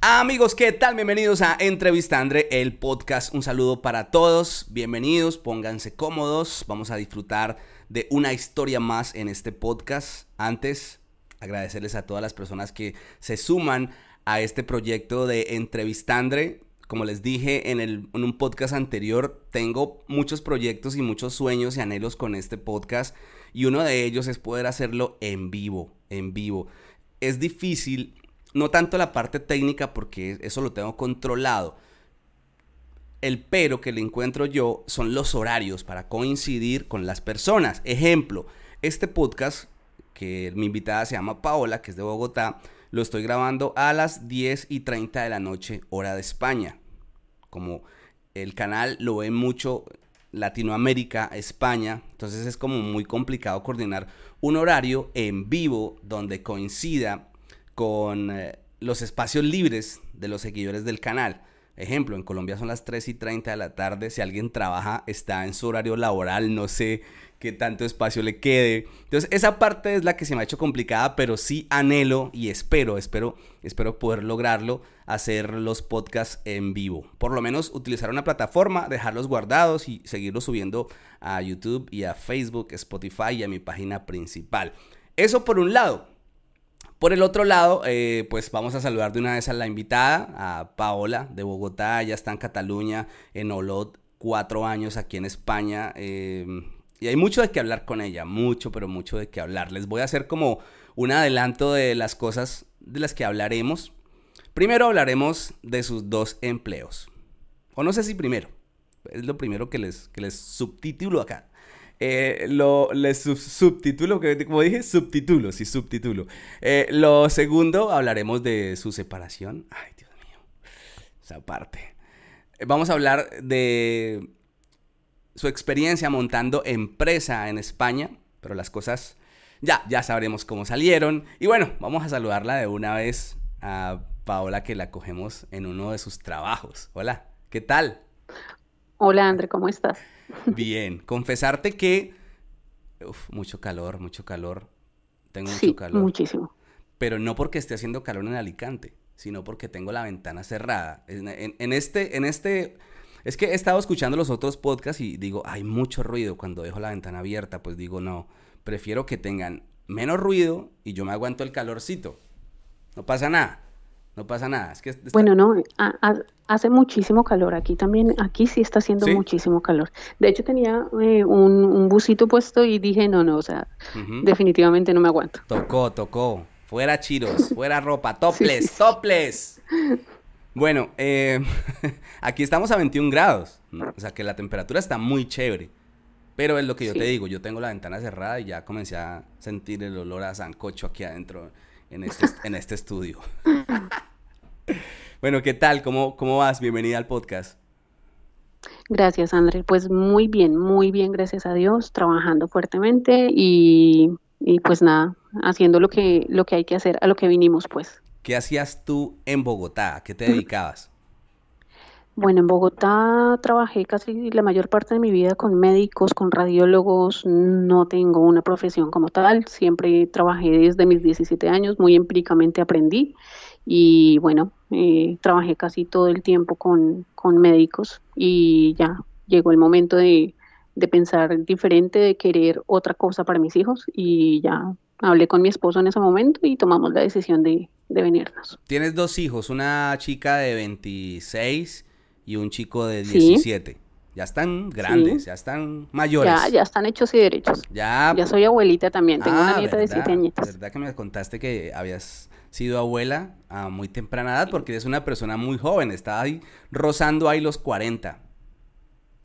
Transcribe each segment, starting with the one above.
Amigos, ¿qué tal? Bienvenidos a Entrevista Andre, el podcast. Un saludo para todos. Bienvenidos, pónganse cómodos. Vamos a disfrutar de una historia más en este podcast. Antes, agradecerles a todas las personas que se suman a este proyecto de Entrevistandre. Como les dije en, el, en un podcast anterior, tengo muchos proyectos y muchos sueños y anhelos con este podcast y uno de ellos es poder hacerlo en vivo, en vivo. Es difícil no tanto la parte técnica porque eso lo tengo controlado. El pero que le encuentro yo son los horarios para coincidir con las personas. Ejemplo, este podcast, que mi invitada se llama Paola, que es de Bogotá, lo estoy grabando a las 10 y 30 de la noche, hora de España. Como el canal lo ve mucho Latinoamérica, España, entonces es como muy complicado coordinar un horario en vivo donde coincida con eh, los espacios libres de los seguidores del canal. Ejemplo, en Colombia son las 3 y 30 de la tarde. Si alguien trabaja, está en su horario laboral, no sé qué tanto espacio le quede. Entonces, esa parte es la que se me ha hecho complicada, pero sí anhelo y espero, espero, espero poder lograrlo, hacer los podcasts en vivo. Por lo menos utilizar una plataforma, dejarlos guardados y seguirlos subiendo a YouTube y a Facebook, Spotify y a mi página principal. Eso por un lado. Por el otro lado, eh, pues vamos a saludar de una vez a la invitada, a Paola de Bogotá, ya está en Cataluña, en Olot, cuatro años aquí en España. Em, y hay mucho de qué hablar con ella, mucho, pero mucho de qué hablar. Les voy a hacer como un adelanto de las cosas de las que hablaremos. Primero hablaremos de sus dos empleos. O no sé si primero. Es lo primero que les, que les subtitulo acá. Eh, lo les subtítulo, como dije, subtítulo, sí, subtítulo. Eh, lo segundo, hablaremos de su separación. Ay, Dios mío, esa parte. Eh, vamos a hablar de su experiencia montando empresa en España, pero las cosas ya, ya sabremos cómo salieron. Y bueno, vamos a saludarla de una vez a Paola que la cogemos en uno de sus trabajos. Hola, ¿qué tal? Hola, André, ¿cómo estás? Bien, confesarte que... Uf, mucho calor, mucho calor. Tengo mucho calor. Muchísimo. Pero no porque esté haciendo calor en Alicante, sino porque tengo la ventana cerrada. En, este, en este, es que he estado escuchando los otros podcasts y digo, hay mucho ruido cuando dejo la ventana abierta. Pues digo, no, prefiero que tengan menos ruido y yo me aguanto el calorcito. No pasa nada. No pasa nada. Es que Bueno, no, hace muchísimo calor. Aquí también, aquí sí está haciendo muchísimo calor. De hecho, tenía eh, un, un, busito puesto y dije, no, no, o sea, definitivamente no me aguanto. Tocó, tocó. Fuera chiros, fuera ropa, toples, toples. Bueno, eh, aquí estamos a 21 grados. O sea que la temperatura está muy chévere. Pero es lo que yo te digo, yo tengo la ventana cerrada y ya comencé a sentir el olor a sancocho aquí adentro en este, en este estudio. Bueno, ¿qué tal? ¿Cómo, ¿Cómo vas? Bienvenida al podcast. Gracias, André. Pues muy bien, muy bien, gracias a Dios, trabajando fuertemente y, pues nada, haciendo lo que, lo que hay que hacer, a lo que vinimos, pues. ¿Qué hacías tú en Bogotá? ¿A qué te dedicabas? Bueno, en Bogotá trabajé casi la mayor parte de mi vida con médicos, con radiólogos, no tengo una profesión como tal, siempre trabajé desde mis 17 años, muy empíricamente aprendí y bueno, eh, trabajé casi todo el tiempo con, médicos y ya llegó el momento de, pensar diferente, de querer otra cosa para mis hijos y ya hablé con mi esposo en ese momento y tomamos la decisión de, de venirnos. Tienes dos hijos, una chica de 26 y un chico de 17. Ya están grandes, ya están mayores. Ya, ya están hechos y derechos. Ya. Ya soy abuelita también, tengo una ah, nieta de 7 añitos. ¿Verdad que me contaste que habías sido abuela a muy temprana edad? Porque eres una persona muy joven, estaba ahí rozando ahí los 40.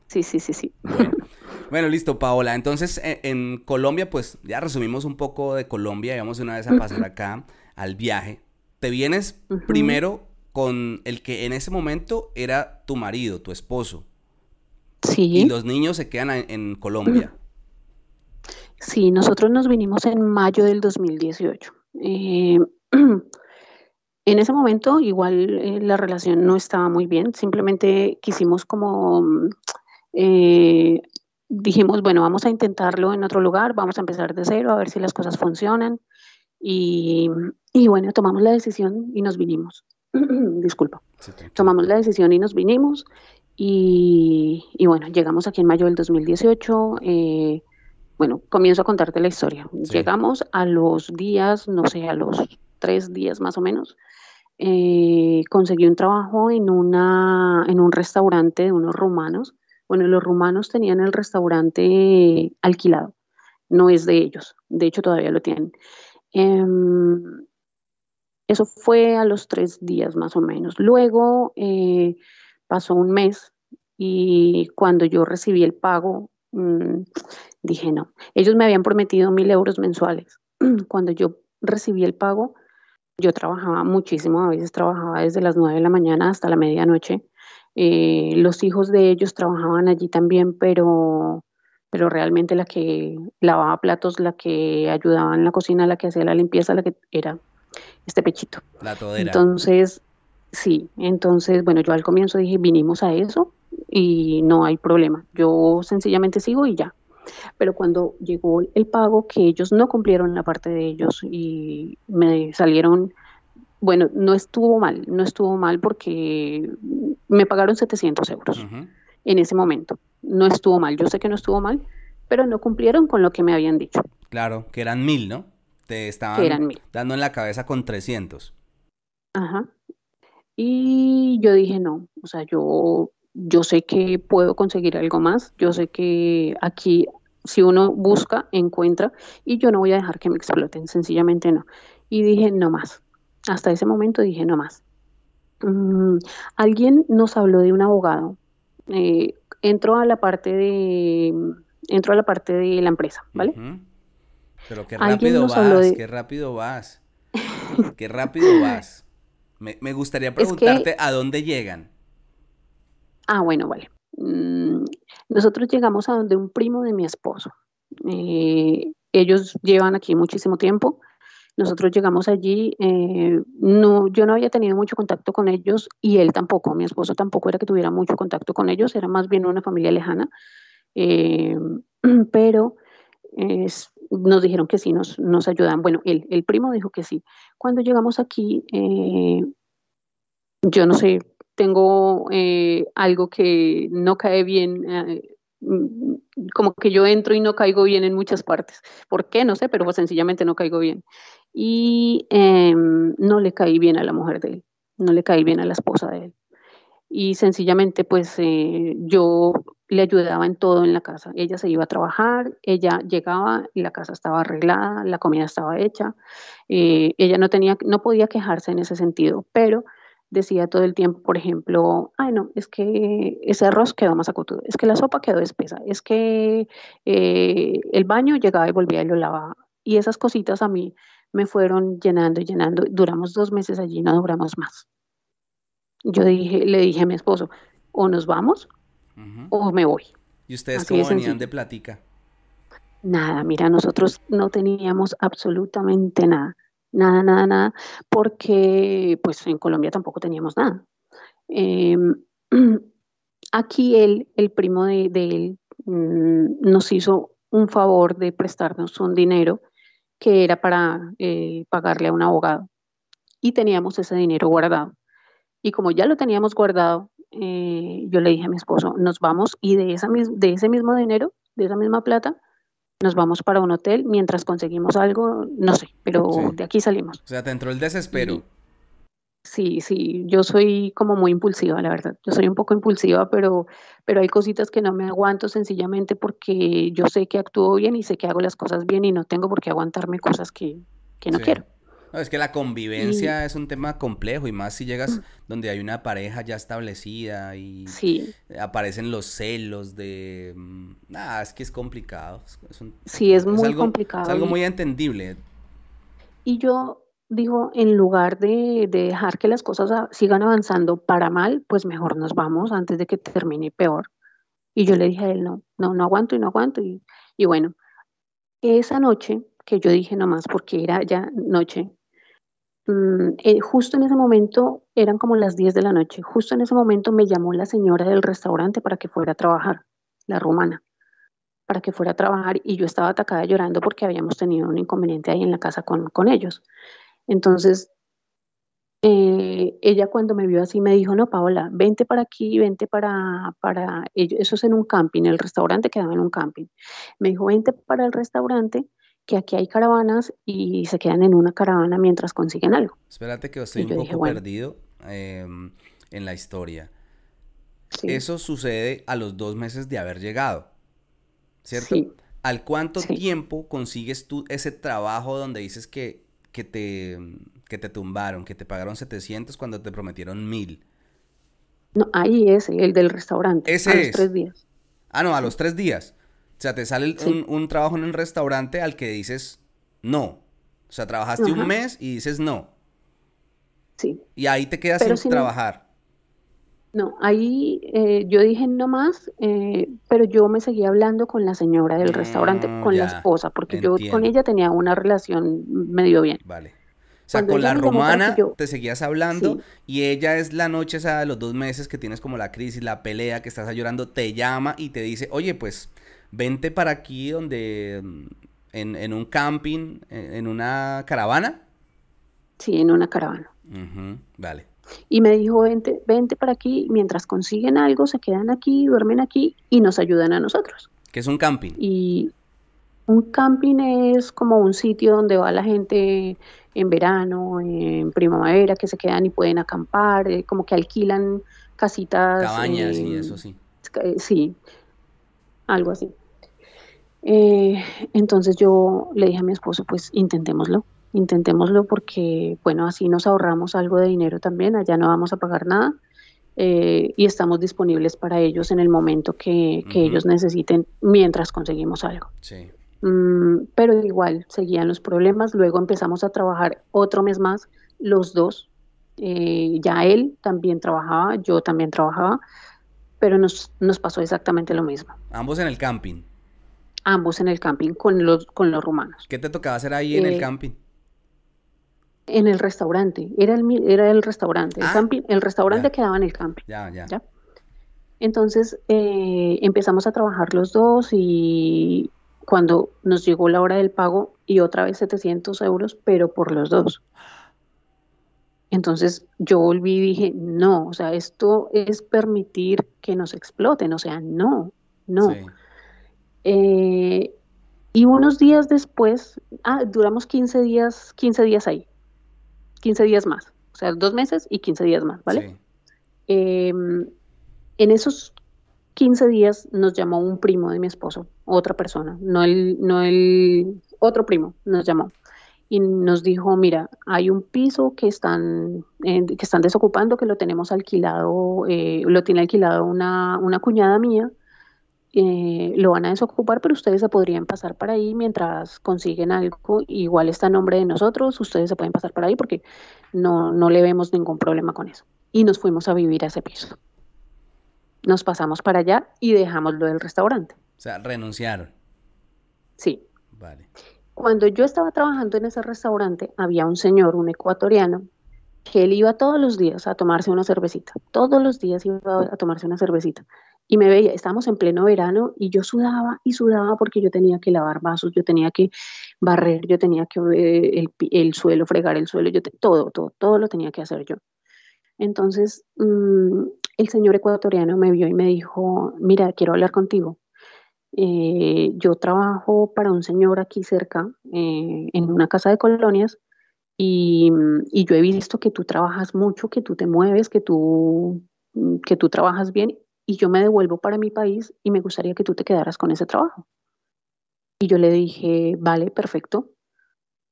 Sí, sí, sí, sí. Bueno, listo, Paola. Entonces, e, en, Colombia, pues ya resumimos un poco de Colombia y vamos una vez a pasar acá al viaje. Te vienes primero con el que en ese momento era tu marido, tu esposo. Sí. Y los niños se quedan en, Colombia. Sí, nosotros nos vinimos en mayo del 2018. Eh, en ese momento igual eh, la relación no estaba muy bien, simplemente quisimos como, eh, dijimos, bueno, vamos a intentarlo en otro lugar, vamos a empezar de cero, a ver si las cosas funcionan. Y, y bueno, tomamos la decisión y nos vinimos. disculpa, tomamos la decisión y nos vinimos. Y, bueno, llegamos aquí en mayo del 2018. Eh, bueno, comienzo a contarte la historia. Llegamos a los días, no sé, a los tres días más o menos. Eh, conseguí un trabajo en, una, en un restaurante de unos rumanos. Bueno, los rumanos tenían el restaurante alquilado, no es de ellos, de hecho todavía lo tienen. Em, eso fue a los tres días más o menos. Luego eh, pasó un mes y cuando yo recibí el pago, mm, dije no. Ellos me habían prometido mil euros mensuales. Cuando yo recibí el pago, yo trabajaba muchísimo, a veces trabajaba desde las nueve de la mañana hasta la medianoche. Eh, los hijos de ellos trabajaban allí también, pero, pero realmente la que lavaba platos, la que ayudaba en la cocina, la que hacía la limpieza, la que era este pechito. La todera. Entonces, sí, entonces, bueno, yo al comienzo dije, vinimos a eso y no hay problema. Yo sencillamente sigo y ya. Pero cuando llegó el pago, que ellos no cumplieron la parte de ellos y me salieron, bueno, no estuvo mal, no estuvo mal porque me pagaron 700 euros en ese momento. No estuvo mal, yo sé que no estuvo mal, pero no cumplieron con lo que me habían dicho. Claro, que eran mil, ¿no? Te estaban dando en la cabeza con 300. Ajá. Y yo dije, no, o sea, yo, yo sé que puedo conseguir algo más, yo sé que aquí si uno busca, encuentra, y yo no voy a dejar que me exploten, sencillamente no. Y dije, no más. Hasta ese momento dije, no más. Mm, alguien nos habló de un abogado. Eh, entró a la parte de entró a la parte de la empresa, ¿vale? Pero qué rápido vas, qué rápido vas. qué rápido vas. Me, gustaría preguntarte a dónde llegan. Ah, bueno, vale. Mm, nosotros llegamos a donde un primo de mi esposo. Eh, ellos llevan aquí muchísimo tiempo. Nosotros llegamos allí, eh, no, yo no había tenido mucho contacto con ellos y él tampoco, mi esposo tampoco era que tuviera mucho contacto con ellos, era más bien una familia lejana, eh, pero nos dijeron que sí, nos, ayudan. Bueno, él, el primo dijo que sí. Cuando llegamos aquí, yo no sé, tengo eh, algo que no cae bien, eh, mm, como que yo entro y no caigo bien en muchas partes. ¿Por qué? No sé, pero pues sencillamente no caigo bien. Y em, no le caí bien a la mujer de él, no le caí bien a la esposa de él. Y sencillamente pues eh, yo le ayudaba en todo en la casa. Ella se iba a trabajar, ella llegaba y la casa estaba arreglada, la comida estaba hecha. ella no tenía, no podía quejarse en ese sentido, pero decía todo el tiempo, por ejemplo, ay no, es que ese arroz quedó más acutudo, es que la sopa quedó espesa, es que eh, el baño llegaba y volvía y lo lavaba. Y esas cositas a mí me fueron llenando y llenando. Duramos dos meses allí, no duramos más. Yo dije, le dije a mi esposo, o nos vamos o me voy. ¿Y ustedes cómo venían de plática? Nada, mira, nosotros no teníamos absolutamente nada nada, nada, nada, porque pues en Colombia tampoco teníamos nada. Em, aquí él, el primo de, él, mm, nos hizo un favor de prestarnos un dinero que era para eh, pagarle a un abogado. Y teníamos ese dinero guardado. Y como ya lo teníamos guardado, eh, yo le dije a mi esposo, nos vamos y de, esa, de ese mismo dinero, de esa misma plata, nos vamos para un hotel mientras conseguimos algo, no sé, pero de aquí salimos. O sea, te entró el desespero. Sí, sí, yo soy como muy impulsiva, la verdad. Yo soy un poco impulsiva, pero, pero hay cositas que no me aguanto sencillamente porque yo sé que actúo bien y sé que hago las cosas bien y no tengo por qué aguantarme cosas que, que no quiero. No, es que la convivencia es un tema complejo y más si llegas donde hay una pareja ya establecida y aparecen los celos de... Nada, mm, es que es complicado. sí, es muy complicado. Es algo muy entendible. Y yo digo, en lugar de, dejar que las cosas sigan avanzando para mal, pues mejor nos vamos antes de que termine peor. Y yo le dije a él, no, no, no aguanto y no aguanto. Y, y bueno, esa noche que yo dije nomás porque era ya noche, Mm, eh, justo en ese momento, eran como las 10 de la noche, justo en ese momento me llamó la señora del restaurante para que fuera a trabajar, la rumana, para que fuera a trabajar y yo estaba atacada llorando porque habíamos tenido un inconveniente ahí en la casa con, con ellos. Entonces, eh, ella cuando me vio así me dijo, no, Paola, vente para aquí, vente para, para, eso es en un camping, el restaurante quedaba en un camping. Me dijo, vente para el restaurante, que aquí hay caravanas y se quedan en una caravana mientras consiguen algo. Espérate que estoy un poco perdido em, en la historia. Eso sucede a los dos meses de haber llegado, ¿cierto? ¿Al cuánto tiempo consigues tú ese trabajo donde dices que, que te que te tumbaron, que te pagaron 700 cuando te prometieron 1000. No, ahí es, el del restaurante. Ese a los tres días. Ah, no, a los tres días. O sea, te sale un, trabajo en un restaurante al que dices no. O sea, trabajaste un mes y dices no. Sí. Y ahí te quedas sin trabajar. No, ahí eh, yo dije no más, eh, pero yo me seguía hablando con la señora del restaurante, mm, con la esposa, porque yo con ella tenía una relación medio bien. Vale. O sea, con la romana te seguías hablando y ella es la noche, o sea, los dos meses que tienes como la crisis, la pelea, que estás llorando, te llama y te dice, oye, pues vente para aquí donde, mm, en, un camping, en, una caravana. Sí, en una caravana. Vale. Y me dijo, vente, vente para aquí, mientras consiguen algo, se quedan aquí, duermen aquí y nos ayudan a nosotros. ¿Qué es un camping? Y un camping es como un sitio donde va la gente en verano, en primavera, que se quedan y pueden acampar, eh, como que alquilan casitas. Cabañas y eso sí. Eh, sí, algo así. Eh, entonces yo le dije a mi esposo, pues intentémoslo, intentémoslo porque, bueno, así nos ahorramos algo de dinero también, allá no vamos a pagar nada y estamos disponibles para ellos en el momento que, que ellos necesiten mientras conseguimos algo. Sí. Mm, pero igual seguían los problemas. Luego empezamos a trabajar otro mes más, los dos. Eh, ya él también trabajaba, yo también trabajaba, pero nos, nos pasó exactamente lo mismo. Ambos en el camping. Ambos en el camping con los, con los rumanos. ¿Qué te tocaba hacer ahí en el eh, camping? En el restaurante, era el, era el restaurante. el, ah, camping, el restaurante quedaba en el camping. Ya, ya. Entonces eh, empezamos a trabajar los dos y cuando nos llegó la hora del pago y otra vez 700 euros, pero por los dos. Entonces yo volví y dije, no, o sea, esto es permitir que nos exploten, o sea, no, no. Eh, y unos días después, ah, duramos 15 días, 15 días ahí, 15 días más, o sea, dos meses y 15 días más, ¿vale? Em, en esos 15 días nos llamó un primo de mi esposo, otra persona, no el, no el otro primo nos llamó. Y nos dijo, mira, hay un piso que están, que están desocupando, que lo tenemos alquilado, eh, lo tiene alquilado una, una cuñada mía, eh, lo van a desocupar, pero ustedes se podrían pasar para ahí mientras consiguen algo, igual está a nombre de nosotros, ustedes se pueden pasar para ahí porque no, no le vemos ningún problema con eso. Y nos fuimos a vivir a ese piso nos pasamos para allá y dejamos lo del restaurante. O sea, renunciaron. Sí. Vale. Cuando yo estaba trabajando en ese restaurante, había un señor, un ecuatoriano, que él iba todos los días a tomarse una cervecita. Todos los días iba a tomarse una cervecita. Y me veía, estábamos en pleno verano y yo sudaba y sudaba porque yo tenía que lavar vasos, yo tenía que barrer, yo tenía que eh, el, suelo, fregar el suelo, yo todo, todo, todo lo tenía que hacer yo. Entonces, mm, el señor ecuatoriano me vio y me dijo, mira, quiero hablar contigo. Eh, yo trabajo para un señor aquí cerca, eh, en una casa de colonias, y, yo he visto que tú trabajas mucho, que tú te mueves, que tú, que tú trabajas bien, y yo me devuelvo para mi país y me gustaría que tú te quedaras con ese trabajo. Y yo le dije, vale, perfecto.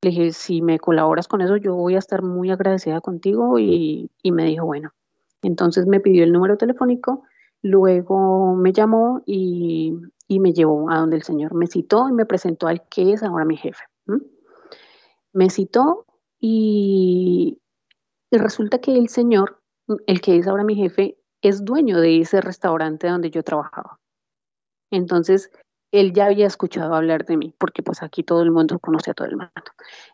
Le dije, si me colaboras con eso, yo voy a estar muy agradecida contigo. Y, y me dijo, bueno, entonces me pidió el número telefónico, luego me llamó y, me llevó a donde el señor me citó y me presentó al que es ahora mi jefe. Me citó y, resulta que el señor, el que es ahora mi jefe, es dueño de ese restaurante donde yo trabajaba. Entonces, él ya había escuchado hablar de mí, porque pues aquí todo el mundo conoce a todo el mundo.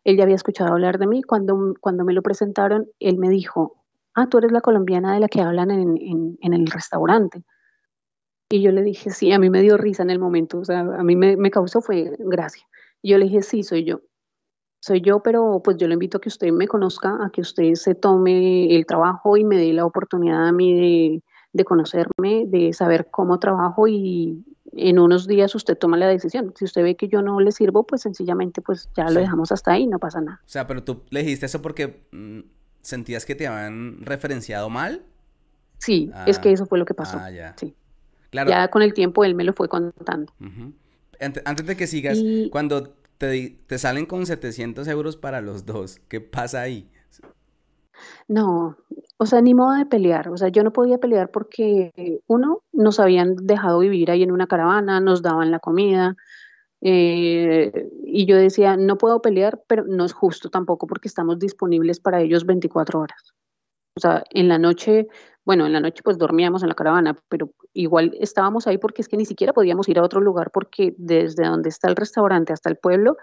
Él ya había escuchado hablar de mí. Cuando, cuando me lo presentaron, él me dijo, ah, tú eres la colombiana de la que hablan en, el restaurante. Y yo le dije, sí, a mí me dio risa en el momento, o sea, a mí me, causó fue gracia. Yo le dije, sí, soy yo. Soy yo, pero pues yo le invito a que usted me conozca, a que usted se tome el trabajo y me dé la oportunidad a mí de, conocerme, de saber cómo trabajo y en unos días usted toma la decisión. Si usted ve que yo no le sirvo, pues sencillamente pues ya lo dejamos hasta ahí, no pasa nada. O sea, pero tú le dijiste eso porque mm, sentías que te habían referenciado mal. Sí, es que ah, eso fue lo que pasó. Ah, ya. Sí. Claro. Ya con el tiempo él me lo fue contando. Antes de que sigas, cuando te, te salen con 700 euros para los dos, ¿qué pasa ahí? No, o sea, ni modo de pelear. O sea, yo no podía pelear porque, uno, nos habían dejado vivir ahí en una caravana, nos daban la comida. Eh, y yo decía, no puedo pelear, pero no es justo tampoco porque estamos disponibles para ellos 24 horas. O sea, en la noche, bueno, en la noche pues dormíamos en la caravana, pero igual estábamos ahí porque es que ni siquiera podíamos ir a otro lugar porque desde donde está el restaurante hasta el pueblo,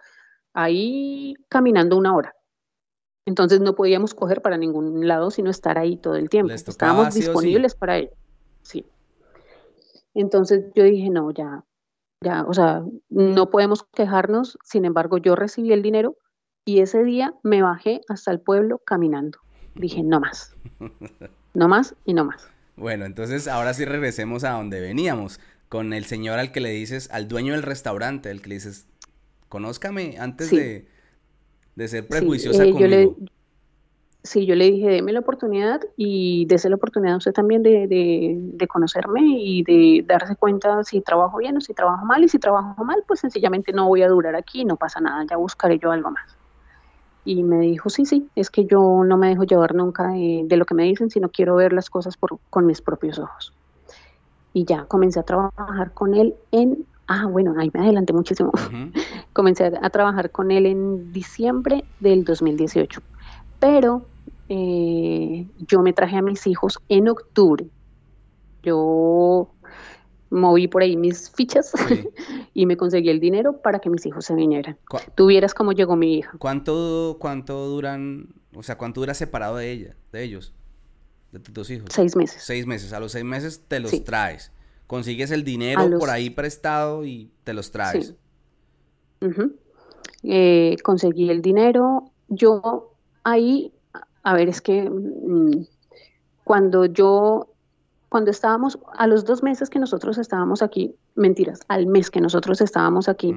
ahí caminando una hora. Entonces no podíamos coger para ningún lado, sino estar ahí todo el tiempo. Estábamos disponibles para ello. Sí. Entonces yo dije, no, ya, ya, o sea, no podemos quejarnos. Sin embargo, yo recibí el dinero y ese día me bajé hasta el pueblo caminando. Dije, no más. No más y no más. Bueno, entonces ahora sí regresemos a donde veníamos, con el señor al que le dices, al dueño del restaurante, al que le dices, conózcame antes de de ser prejuiciosa sí, eh, Yo le, sí, yo le dije, deme la oportunidad y dése la oportunidad usted también de, de, conocerme y de darse cuenta si trabajo bien o si trabajo mal. Y si trabajo mal, pues sencillamente no voy a durar aquí, no pasa nada, ya buscaré yo algo más. Y me dijo, sí, sí, es que yo no me dejo llevar nunca de, lo que me dicen, sino quiero ver las cosas por, con mis propios ojos. Y ya comencé a trabajar con él en Ah, bueno, ahí me adelanté muchísimo. Comencé a, trabajar con él en diciembre del 2018, pero eh, yo me traje a mis hijos en octubre. Yo moví por ahí mis fichas y me conseguí el dinero para que mis hijos se vinieran. Tuvieras cómo llegó mi hija. ¿Cuánto, cuánto duran, o sea, cuánto dura separado de ella, de ellos, de tus hijos? Seis meses. Seis meses. A los seis meses te los traes consigues el dinero por ahí prestado y te los traes. Eh, conseguí el dinero. Yo ahí, a ver, es que mm, cuando yo, cuando estábamos, a los dos meses que nosotros estábamos aquí, mentiras, al mes que nosotros estábamos aquí,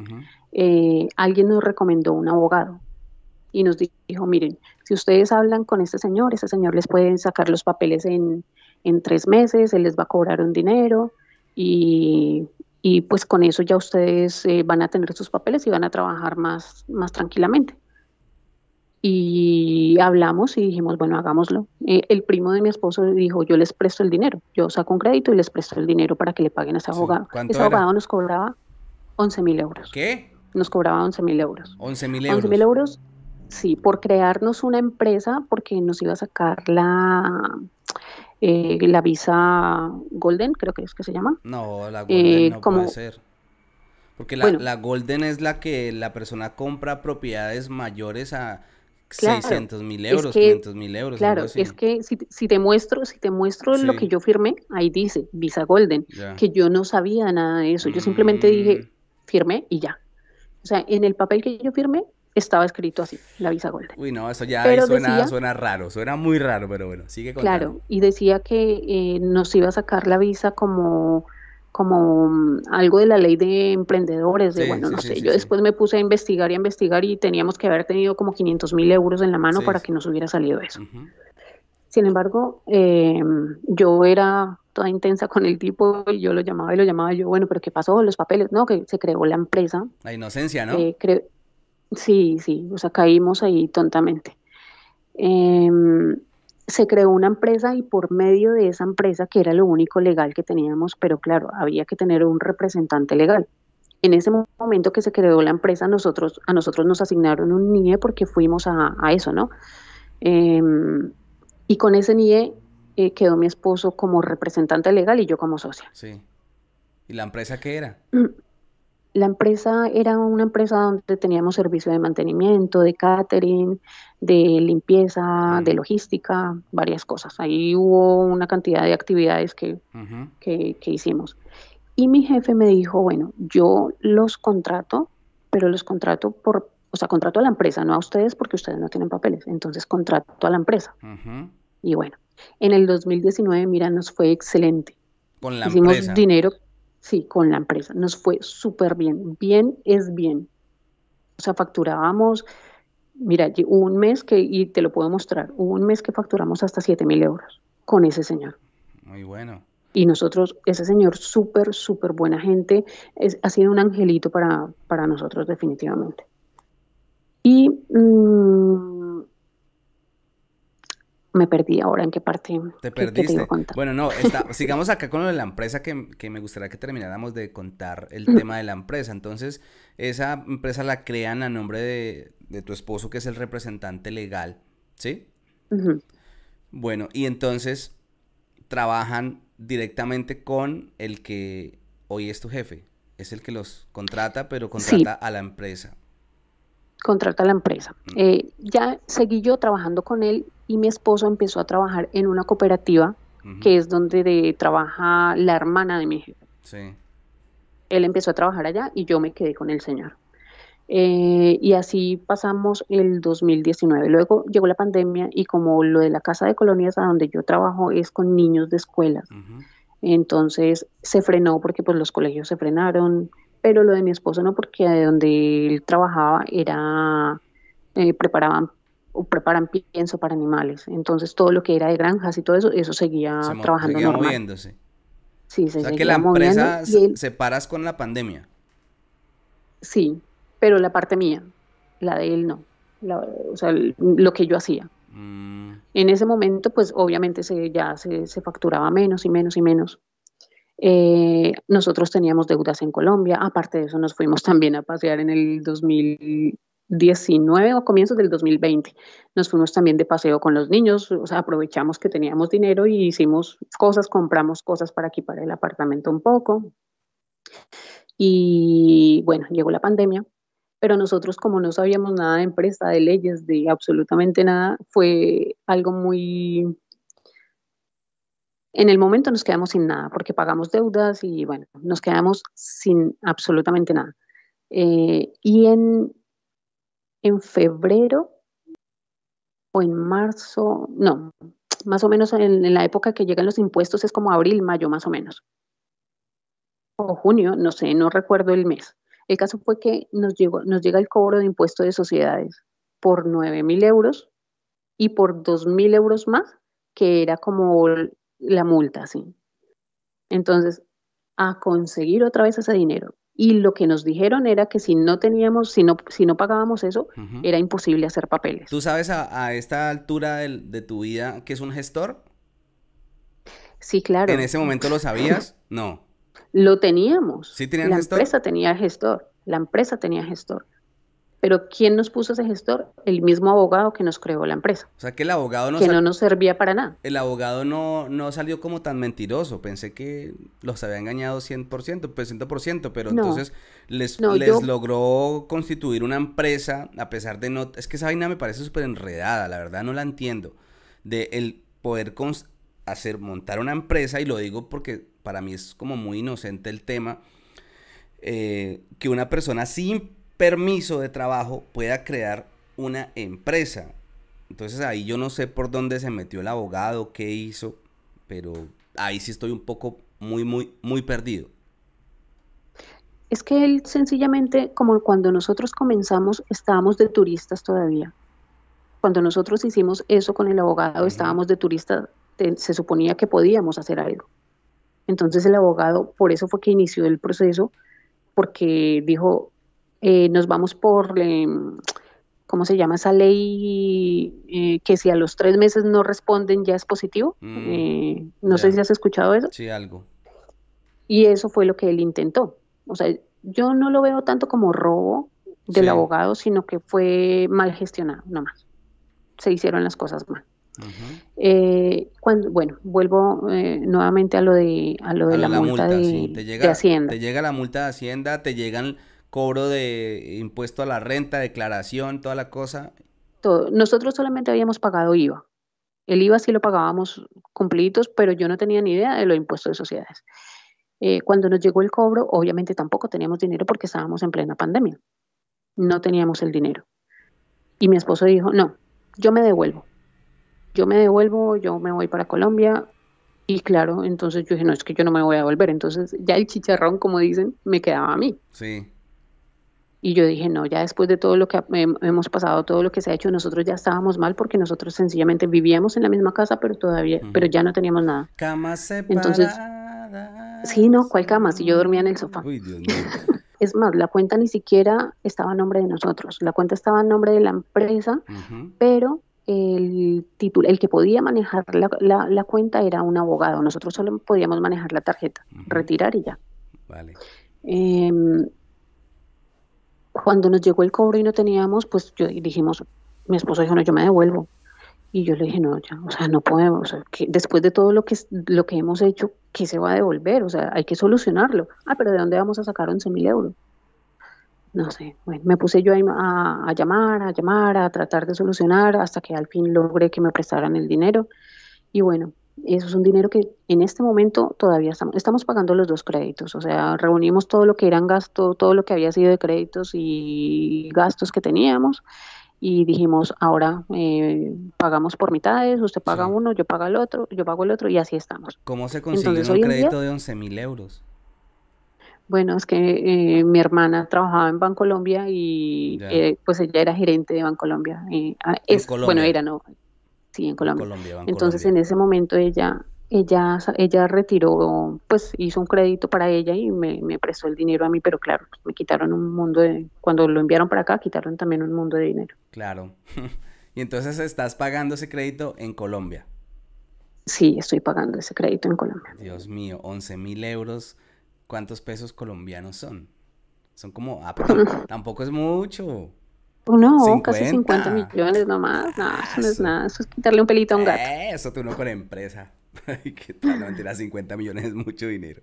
eh, alguien nos recomendó un abogado y nos dijo, miren, si ustedes hablan con este señor, ese señor les puede sacar los papeles en, en tres meses, él les va a cobrar un dinero, y, y pues con eso ya ustedes eh, van a tener sus papeles y van a trabajar más, más tranquilamente. Y hablamos y dijimos, bueno, hagámoslo. Eh, el primo de mi esposo dijo, yo les presto el dinero, yo saco un crédito y les presto el dinero para que le paguen a ese abogado. ese abogado nos cobraba 11 mil euros. ¿Qué? Nos cobraba 11 mil euros. 11 mil euros. 11 mil euros, sí, por crearnos una empresa porque nos iba a sacar la eh, la visa Golden, creo que es que se llama. No, la Golden no puede ser. Porque la, Golden es la que la persona compra propiedades mayores a 600 mil euros, 500 mil euros. Claro, es que si, te muestro, si te muestro lo que yo firmé, ahí dice Visa Golden, que yo no sabía nada de eso. Yo simplemente dije, mm. firmé y ya. O sea, en el papel que yo firmé, estaba escrito así, la visa Golden. Uy, no, eso ya suena, suena raro, suena muy raro, pero bueno, sigue contando. Claro, y decía que eh, nos iba a sacar la visa como como mm, algo de la ley de emprendedores, de bueno, no sé, yo después me puse a investigar y a investigar y teníamos que haber tenido como 500 mil euros en la mano para que nos hubiera salido eso. Sin embargo, eh, yo era toda intensa con el tipo y yo lo llamaba y lo llamaba y yo, bueno, pero ¿qué pasó? Los papeles, no, que se creó la empresa. La inocencia, ¿no? Eh, Sí, sí, o sea, caímos ahí tontamente. Em, se creó una empresa y por medio de esa empresa, que era lo único legal que teníamos, pero claro, había que tener un representante legal. En ese momento que se creó la empresa, nosotros, a nosotros nos asignaron un NIE porque fuimos a, eso, ¿no? Em, y con ese NIE eh, quedó mi esposo como representante legal y yo como socia. Sí. ¿Y la empresa qué era? La empresa era una empresa donde teníamos servicio de mantenimiento, de catering, de limpieza, de logística, varias cosas. Ahí hubo una cantidad de actividades que, que, hicimos. Y mi jefe me dijo, bueno, yo los contrato, pero los contrato por o sea, contrato a la empresa, no a ustedes porque ustedes no tienen papeles, entonces contrato a la empresa. Y bueno, en el 2019, mira, nos fue excelente. Con la Hicimos dinero, sí, con la empresa, nos fue súper bien, bien es bien. O sea, facturábamos, mira, hubo un mes que, y te lo puedo mostrar, hubo un mes que facturamos hasta 7 mil euros con ese señor. Muy bueno. Y nosotros, ese señor, súper, súper buena gente, es, ha sido un angelito para, para nosotros definitivamente. Y mm, me perdí ahora en qué parte. Te perdiste. bueno, no, sigamos acá con lo de la empresa que, que, me gustaría que termináramos de contar el tema de la empresa. Entonces, esa empresa la crean a nombre de, de tu esposo, que es el representante legal, ¿sí? Bueno, y entonces trabajan directamente con el que hoy es tu jefe. Es el que los contrata, pero contrata a la empresa. Contrata a la empresa. Eh, ya seguí yo trabajando con él y mi esposo empezó a trabajar en una cooperativa que es donde trabaja la hermana de mi jefe. Sí. Él empezó a trabajar allá y yo me quedé con el señor. Eh, y así pasamos el 2019. Luego llegó la pandemia y como lo de la casa de colonias a donde yo trabajo es con niños de escuelas, entonces se frenó porque pues los colegios se frenaron, pero lo de mi esposo no porque de donde él trabajaba era eh, preparaban o preparan pienso para animales, entonces todo lo que era de granjas y todo eso, eso seguía trabajando seguía moviéndose. Sí, se o sea que la empresa se paras con la pandemia. Sí, pero la parte mía, la de él no, o sea, lo que yo hacía. Mm. En ese momento, pues obviamente se, ya se, facturaba menos y menos y menos. Eh, nosotros teníamos deudas en Colombia, aparte de eso nos fuimos también a pasear en el 2019 o comienzos del 2020. Nos fuimos también de paseo con los niños, o sea, aprovechamos que teníamos dinero y hicimos cosas, compramos cosas para equipar el apartamento un poco. Y bueno, llegó la pandemia pero nosotros como no sabíamos nada de empresa, de leyes, de absolutamente nada, fue algo muy... En el momento nos quedamos sin nada porque pagamos deudas y bueno, nos quedamos sin absolutamente nada. Eh, y en, en febrero o en marzo, no, más o menos en, la época que llegan los impuestos es como abril, mayo más o menos. O junio, no sé, no recuerdo el mes el caso fue que nos, llegó, nos llega el cobro de impuesto de sociedades por 9 mil euros y por 2 mil euros más, que era como la multa, ¿sí? Entonces, a conseguir otra vez ese dinero. Y lo que nos dijeron era que si no teníamos, si no, si no pagábamos eso, era imposible hacer papeles. ¿Tú sabes a, esta altura de, de, tu vida que es un gestor? Sí, claro. ¿En ese momento lo sabías? No. Lo teníamos. ¿Sí tenían la gestor? empresa tenía gestor. La empresa tenía gestor. Pero ¿quién nos puso ese gestor? El mismo abogado que nos creó la empresa. O sea que el abogado no... Que no nos servía para nada. El abogado no, no salió como tan mentiroso. Pensé que los había engañado 100%, pues 100%, pero entonces les, les logró constituir una empresa a pesar de no... Es que esa vaina me parece súper enredada, la verdad no la entiendo. De el poder hacer, montar una empresa, y lo digo porque para mí es como muy inocente el tema, eh, que una persona sin permiso de trabajo pueda crear una empresa. Entonces ahí yo no sé por dónde se metió el abogado, qué hizo, pero ahí sí estoy un poco muy, muy, muy perdido. Es que él sencillamente, como cuando nosotros comenzamos, estábamos de turistas todavía. Cuando nosotros hicimos eso con el abogado, estábamos de turistas, se suponía que podíamos hacer algo. Entonces el abogado, por eso fue que inició el proceso, porque dijo, eh, nos vamos por, em, ¿cómo se llama esa ley? Eh, que si a los tres meses no responden ya es positivo. Mm, eh, no sé si has escuchado eso. Sí, algo. Y eso fue lo que él intentó. O sea, yo no lo veo tanto como robo del abogado, sino que fue mal gestionado, nomás. Se hicieron las cosas mal. Eh, cuando, bueno, vuelvo eh, nuevamente a lo de, a lo de la, multa, de, te llega, Hacienda. Te llega la multa de Hacienda, te llegan cobro de impuesto a la renta, declaración, toda la cosa. Todo. Nosotros solamente habíamos pagado IVA. El IVA sí lo pagábamos cumplidos, pero yo no tenía ni idea de los impuestos de sociedades. Eh, cuando nos llegó el cobro, obviamente tampoco teníamos dinero porque estábamos en plena pandemia. no teníamos el dinero. Y mi esposo dijo, no, yo me devuelvo. Yo me devuelvo, yo me voy para Colombia. Y claro, entonces yo dije, no, es que yo no me voy a volver. Entonces ya el chicharrón, como dicen, me quedaba a mí. Sí. Y yo dije, no, ya después de todo lo que hemos pasado, todo lo que se ha hecho, nosotros ya estábamos mal porque nosotros sencillamente vivíamos en la misma casa, pero todavía, pero ya no teníamos nada. Camas Entonces, sí, no, ¿cuál cama? Si yo dormía en el sofá. Uy, Dios mío. Es más, la cuenta ni siquiera estaba a nombre de nosotros. La cuenta estaba a nombre de la empresa, pero el título, el que podía manejar la, la, cuenta era un abogado. Nosotros solo podíamos manejar la tarjeta, retirar y ya. Vale. Eh, cuando nos llegó el cobro y no teníamos, pues yo dijimos, mi esposo dijo, no, yo me devuelvo. Y yo le dije, no, ya, o sea, no podemos, o sea, que después de todo lo que, lo que hemos hecho, ¿qué se va a devolver? O sea, hay que solucionarlo. Ah, pero ¿de dónde vamos a sacar 11 mil euros? No sé, bueno, me puse yo a, a, llamar, a llamar, a tratar de solucionar hasta que al fin logré que me prestaran el dinero. Y bueno, eso es un dinero que en este momento todavía estamos, estamos pagando los dos créditos, o sea, reunimos todo lo que eran gastos, todo lo que había sido de créditos y gastos que teníamos y dijimos, ahora eh, pagamos por mitades, usted paga uno, yo pago el otro, yo pago el otro y así estamos. ¿Cómo se consigue un crédito de 11 mil euros? Bueno, es que eh, mi hermana trabajaba en Bancolombia y eh, pues ella era gerente de Bancolombia. Ah, es, bueno, era, no, Sí, en Colombia. Entonces en ese momento ella, ella, ella retiró, pues hizo un crédito para ella y me, prestó el dinero a mí, pero claro, pues, me quitaron un mundo de, cuando lo enviaron para acá, quitaron también un mundo de dinero. Claro. y entonces estás pagando ese crédito en Colombia. Sí, estoy pagando ese crédito en Colombia. Dios mío, 11 mil euros. ¿Cuántos pesos colombianos son? Son como, ah, tampoco es mucho. No, casi 50 millones nomás. No, eso no es nada. Eso es quitarle un pelito a un gato. Eso tú no con empresa. ¿Qué tal? No, mentira, 50 millones es mucho dinero.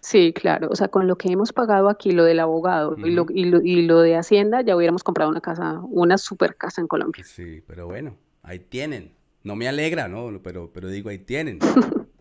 Sí, claro. O sea, con lo que hemos pagado aquí, lo del abogado y, lo, y, lo, y, lo, de Hacienda, ya hubiéramos comprado una casa, una super casa en Colombia. Sí, pero bueno, ahí tienen. No me alegra, ¿no? Pero, pero digo, ahí tienen.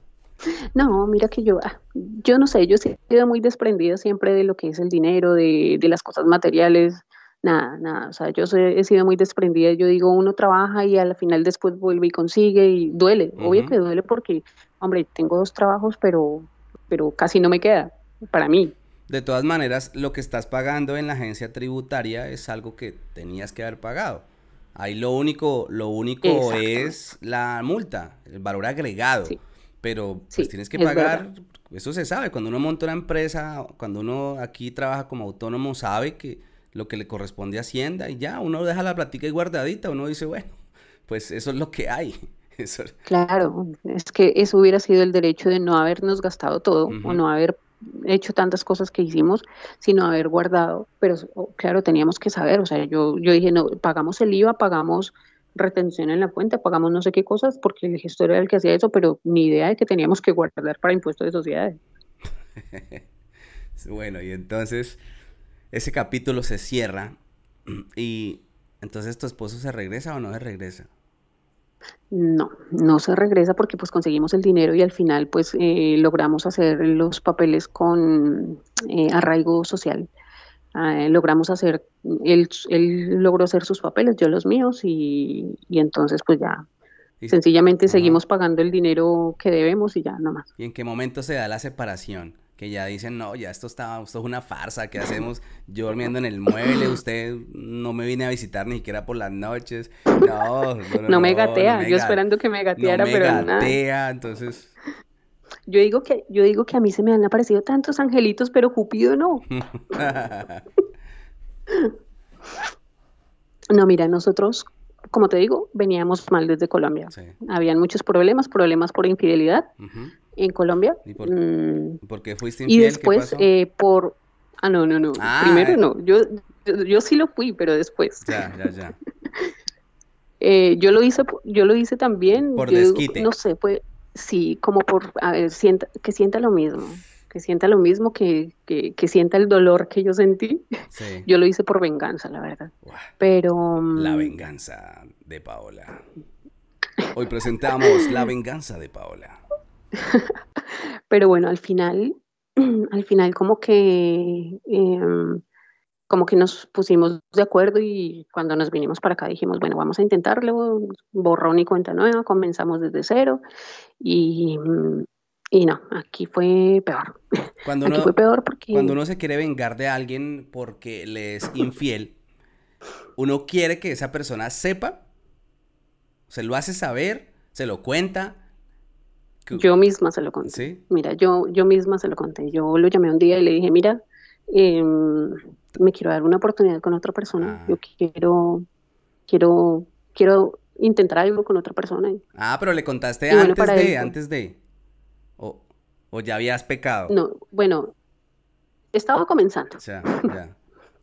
No, mira que yo, ah, yo no sé, yo he sido muy desprendida siempre de lo que es el dinero, de, de las cosas materiales nada, nada, o sea, yo he sido muy desprendida, yo digo, uno trabaja y al final después vuelve y consigue y duele, obvio que duele porque, hombre, tengo dos trabajos, pero, pero casi no me queda para mí. De todas maneras, lo que estás pagando en la agencia tributaria es algo que tenías que haber pagado. Ahí lo único, lo único es la multa, el valor agregado. Pero pues tienes que pagar, eso se sabe, cuando uno monta una empresa, cuando uno aquí trabaja como autónomo, sabe que lo que le corresponde a Hacienda y ya, uno deja la platica y guardadita, uno dice, bueno, pues eso es lo que hay. Claro, es que eso hubiera sido el derecho de no habernos gastado todo o no haber hecho tantas cosas que hicimos, sino haber guardado, pero claro, teníamos que saber, o sea, yo, yo dije, no, pagamos el IVA, pagamos retención en la cuenta, pagamos no sé qué cosas, porque el gestor era el que hacía eso, pero ni idea de que teníamos que guardar para impuestos de sociedades. bueno, y entonces ese capítulo se cierra y entonces tu esposo se regresa o no se regresa. No, no se regresa porque pues conseguimos el dinero y al final pues eh, logramos hacer los papeles con eh, arraigo social. Ah, logramos hacer, él, él, logró hacer sus papeles, yo los míos y, entonces pues ya sencillamente seguimos pagando el dinero que debemos y ya nomás. ¿Y en qué momento se da la separación? Que ya dicen, no, ya esto está, esto es una farsa, ¿qué hacemos? Yo durmiendo en el mueble, usted no me vine a visitar ni siquiera por las noches. No, no, me gatea, yo esperando que me gateara, no me pero gatea, entonces... Yo digo que, yo digo que a mí se me han aparecido tantos angelitos, pero Cupido no. no, mira, nosotros, como te digo, veníamos mal desde Colombia. Habían muchos problemas, problemas por infidelidad en Colombia. ¿Y por, mm, qué fuiste infiel? Y después, eh, por... Ah, no, no, no. Ah, Primero no. Yo, yo, sí lo fui, pero después. Ya, ya, ya. eh, yo lo hice, yo lo hice también. Por desquite. No sé, pues sí, como por, a ver, sienta, que sienta lo mismo. Que sienta lo mismo, que, que, que sienta el dolor que yo sentí. Sí. Yo lo hice por venganza, la verdad. Pero... La mm, venganza de Paola. Hoy presentamos La venganza de Paola. Pero bueno, al final, al final como que em, como que nos pusimos de acuerdo y cuando nos vinimos para acá dijimos, bueno, vamos a intentarlo, borrón y cuenta nueva, comenzamos desde cero y, y no, aquí fue peor. Cuando aquí fue peor porque... Cuando uno se quiere vengar de alguien porque le es infiel, uno quiere que esa persona sepa, se lo hace saber, se lo cuenta. Yo misma se lo conté. ¿Sí? Mira, yo, yo misma se lo conté. Yo lo llamé un día y le dije, mira, eh, me quiero dar una oportunidad con otra persona. Ah. Yo quiero, quiero, quiero intentar algo con otra persona. Ah, pero le contaste antes de, antes de. O, o, ya habías pecado. No, bueno, estaba comenzando. O sea, ya.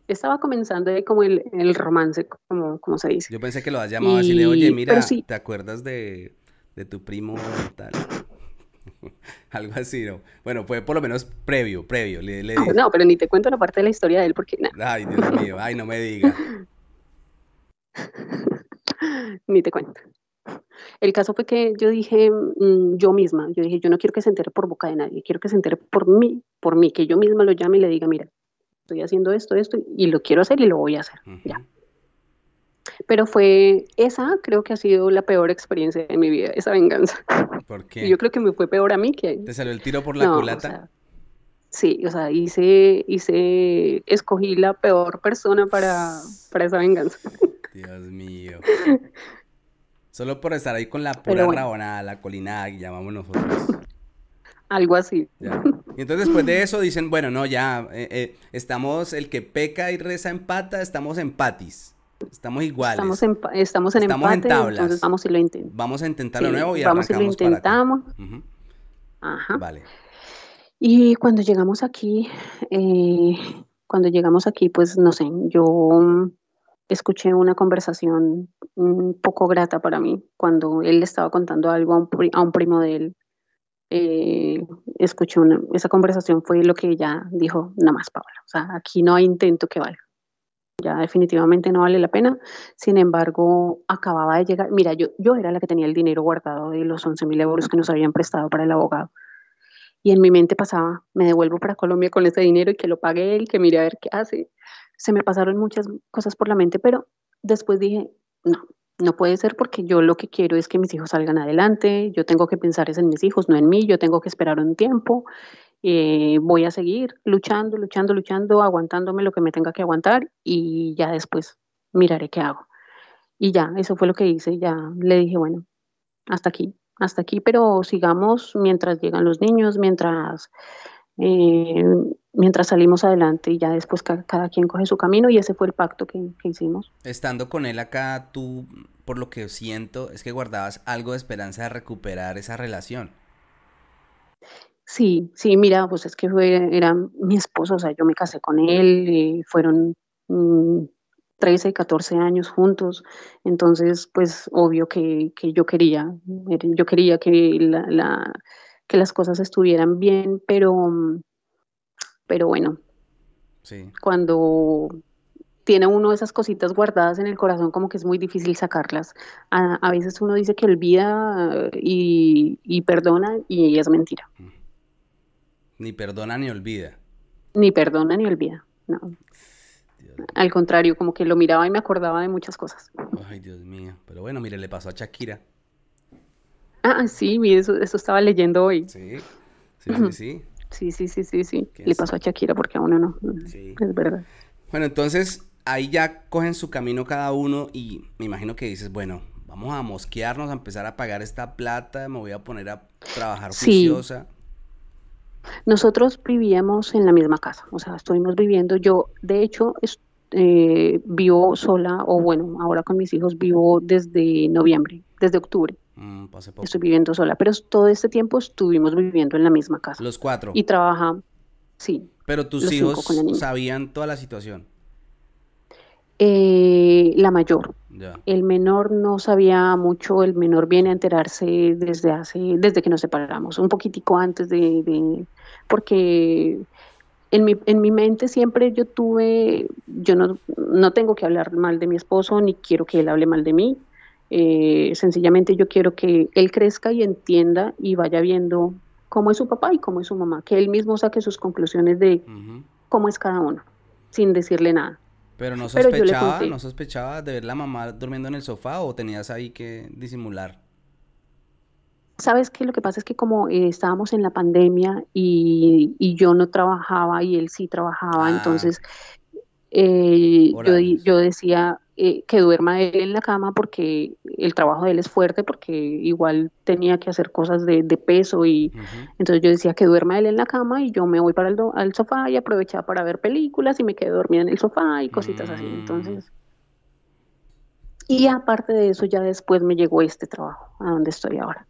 estaba comenzando como el, el romance, como, como, se dice. Yo pensé que lo has llamado así de, oye, mira, ¿te acuerdas de, de tu primo tal? Algo así, ¿no? Bueno, fue por lo menos previo, previo. no, pero ni te cuento la parte de la historia de él porque... Ay, Dios mío, ay, no me digas. ni te cuento. El caso fue que yo dije, mm, yo misma, yo dije, yo no quiero que se entere por boca de nadie, quiero que se entere por mí, por mí, que yo misma lo llame y le diga, mira, estoy haciendo esto, esto, y lo quiero hacer y lo voy a hacer, ya. Pero fue esa, creo que ha sido la peor experiencia de mi vida, esa venganza. ¿Por qué? yo creo que me fue peor a mí que ¿Te salió el tiro por la culata? sí, o sea, hice, hice, escogí la peor persona para, para esa venganza. Dios mío. Solo por estar ahí con la pura rabonada, la colinada que llamamos nosotros. Algo así. Y entonces después de eso dicen, bueno, no, ya, eh, eh, estamos, el que peca y reza empata, estamos en patis. Estamos iguales. Estamos en, estamos en empate, entonces vamos y lo intentamos. Vamos a intentar lo nuevo y vamos y lo intentamos. Ajá. Vale. Y cuando llegamos aquí, eh, cuando llegamos aquí, pues no sé, yo escuché una conversación un poco grata para mí cuando él le estaba contando algo a un, a un primo de él. Eh, escuché una, esa conversación fue lo que ella dijo, nada más, Paola. O sea, aquí no hay intento que valga ya definitivamente no vale la pena. Sin embargo, acababa de llegar, mira, yo, yo era la que tenía el dinero guardado de los 11 mil euros que nos habían prestado para el abogado. Y en mi mente pasaba, me devuelvo para Colombia con ese dinero y que lo pague él, que mire a ver qué hace. Se me pasaron muchas cosas por la mente, pero después dije, no, no puede ser porque yo lo que quiero es que mis hijos salgan adelante, yo tengo que pensar es en mis hijos, no en mí, yo tengo que esperar un tiempo eh, voy a seguir luchando, luchando, luchando, aguantándome lo que me tenga que aguantar y ya después miraré qué hago. Y ya, eso fue lo que hice, ya le dije, bueno, hasta aquí, hasta aquí, pero sigamos mientras llegan los niños, mientras, eh, mientras salimos adelante y ya después cada, quien coge su camino y ese fue el pacto que, que hicimos. Estando con él acá, tú, por lo que siento, es que guardabas algo de esperanza de recuperar esa relación. Sí, sí, mira, pues es que fue, era mi esposo, o sea, yo me casé con él, y fueron 13 y 14 años juntos, entonces, pues obvio que, que yo quería, yo quería que, la, que las cosas estuvieran bien, pero, pero bueno, sí. cuando tiene uno esas cositas guardadas en el corazón como que es muy difícil sacarlas. A, veces uno dice que olvida y, y perdona y es mentira. Ni perdona ni olvida. Ni perdona ni olvida, no. Al contrario, como que lo miraba y me acordaba de muchas cosas. Ay, Dios mío. Pero bueno, mire, le pasó a Shakira. Ah, sí, eso, eso estaba leyendo hoy. Sí, sí, sí, sí. Sí, sí, sí, sí, sí. Le pasó a Shakira porque a uno no. Sí. Es verdad. Bueno, entonces ahí ya cogen su camino cada uno y me imagino que dices, bueno, vamos a mosquearnos, a empezar a pagar esta plata, me voy a poner a trabajar juiciosa. Nosotros vivíamos en la misma casa, o sea, estuvimos viviendo, yo de hecho eh, vivo sola, o bueno, ahora con mis hijos vivo desde noviembre, desde octubre. Mm, Estoy viviendo sola, pero todo este tiempo estuvimos viviendo en la misma casa. Los cuatro. Y trabajamos, sí. Pero tus hijos sabían toda la situación. Eh, la mayor. El menor no sabía mucho, el menor viene a enterarse desde hace, desde que nos separamos, un poquitico antes de, porque en mi, en mi mente siempre yo tuve, yo no, no tengo que hablar mal de mi esposo, ni quiero que él hable mal de mí, eh, sencillamente yo quiero que él crezca y entienda y vaya viendo cómo es su papá y cómo es su mamá, que él mismo saque sus conclusiones de cómo es cada uno. sin decirle nada. Pero no sospechaba, no sospechaba de ver la mamá durmiendo en el sofá o tenías ahí que disimular. Sabes que lo que pasa es que como eh, estábamos en la pandemia y, y, yo no trabajaba y él sí trabajaba, ah. entonces eh, yo, yo, decía, eh, que duerma él en la cama porque el trabajo de él es fuerte, porque igual tenía que hacer cosas de, peso y entonces yo decía que duerma él en la cama y yo me voy para el al sofá y aprovechaba para ver películas y me quedé dormida en el sofá y cositas así. Mm. Entonces, y aparte de eso ya después me llegó este trabajo, a donde estoy ahora,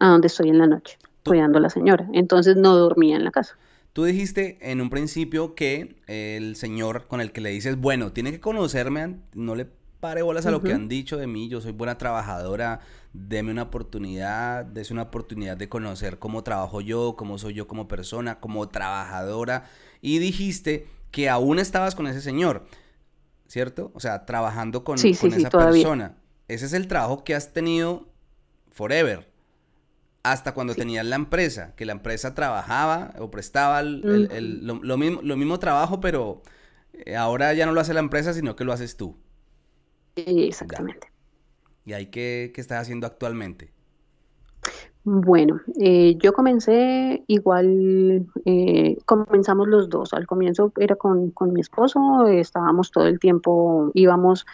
a donde estoy en la noche, cuidando a la señora. Entonces no dormía en la casa. Tú dijiste en un principio que el señor con el que le dices, bueno, tiene que conocerme, no le pare bolas a lo que han dicho de mí, yo soy buena trabajadora, deme una oportunidad, dese una oportunidad de conocer cómo trabajo yo, cómo soy yo como persona, como trabajadora, y dijiste que aún estabas con ese señor, ¿cierto? O sea, trabajando con, esa persona. Ese es el trabajo que has tenido forever hasta cuando tenías la empresa, que la empresa trabajaba o prestaba lo, mismo, lo mismo trabajo, pero eh, ahora ya no lo hace la empresa, sino que lo haces tú. Exactamente. ¿Y ahí qué, qué estás haciendo actualmente? Bueno, eh, yo comencé igual, eh, comenzamos los dos. Al comienzo era con, con mi esposo, estábamos todo el tiempo, íbamos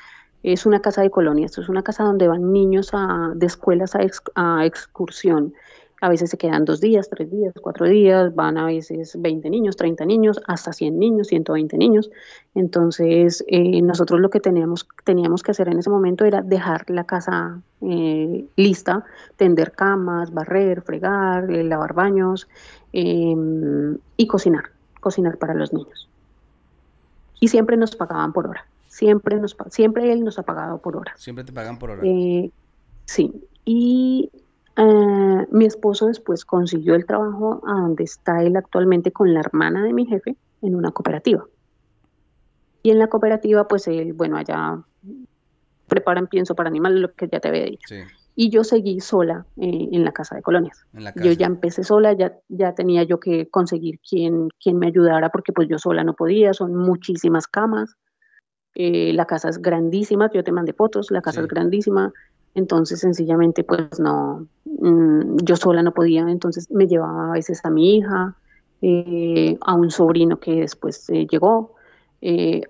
es una casa de colonia, esto es una casa donde van niños a, de escuelas a, excursión. A veces se quedan dos días, tres días, cuatro días, van a veces 20 niños, 30 niños, hasta 100 niños, 120 niños. Entonces, eh, nosotros lo que teníamos, teníamos que hacer en ese momento era dejar la casa eh, lista, tender camas, barrer, fregar, eh, lavar baños em, y cocinar, cocinar para los niños. Y siempre nos pagaban por hora. Siempre, nos, siempre él nos ha pagado por hora. Siempre te pagan por hora. Eh, sí. Y eh, mi esposo después consiguió el trabajo a donde está él actualmente con la hermana de mi jefe en una cooperativa. Y en la cooperativa, pues él, bueno, allá preparan pienso para animales, lo que ya te había dicho. Y yo seguí sola eh, en la casa de colonias. Yo ya empecé sola, ya, ya tenía yo que conseguir quien, quien me ayudara porque pues yo sola no podía, son muchísimas camas. Eh, la casa es grandísima, yo te mandé fotos, la casa es grandísima, entonces sencillamente pues no, mm, yo sola no podía, entonces me llevaba a veces a mi hija, eh, a un sobrino que después eh, llegó,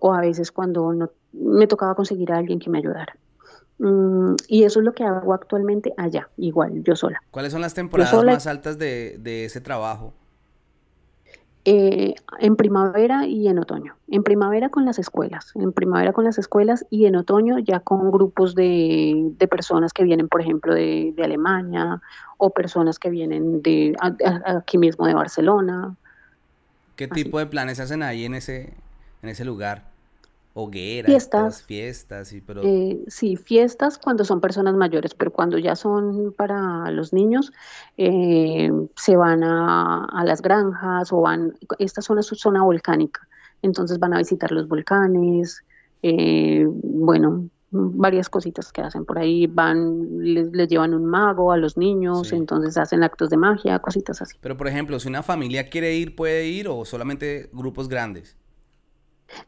o a veces cuando no, me tocaba conseguir a alguien que me ayudara. Mm, y eso es lo que hago actualmente allá, igual, yo sola. ¿Cuáles son las temporadas más altas de, de ese trabajo? Eh, en primavera y en otoño. En primavera con las escuelas, en primavera con las escuelas y en otoño ya con grupos de, personas que vienen, por ejemplo, de, Alemania o personas que vienen de aquí mismo de Barcelona. ¿Qué tipo de planes hacen ahí en ese, en ese lugar? Hogueras, fiestas, fiestas y pero... Eh, sí, fiestas cuando son personas mayores, pero cuando ya son para los niños, eh, se van a, las granjas o van, esta zona es su zona volcánica, entonces van a visitar los volcanes, eh, bueno, varias cositas que hacen por ahí, van, les, llevan un mago a los niños, entonces hacen actos de magia, cositas así. Pero por ejemplo, si una familia quiere ir, ¿puede ir o solamente grupos grandes?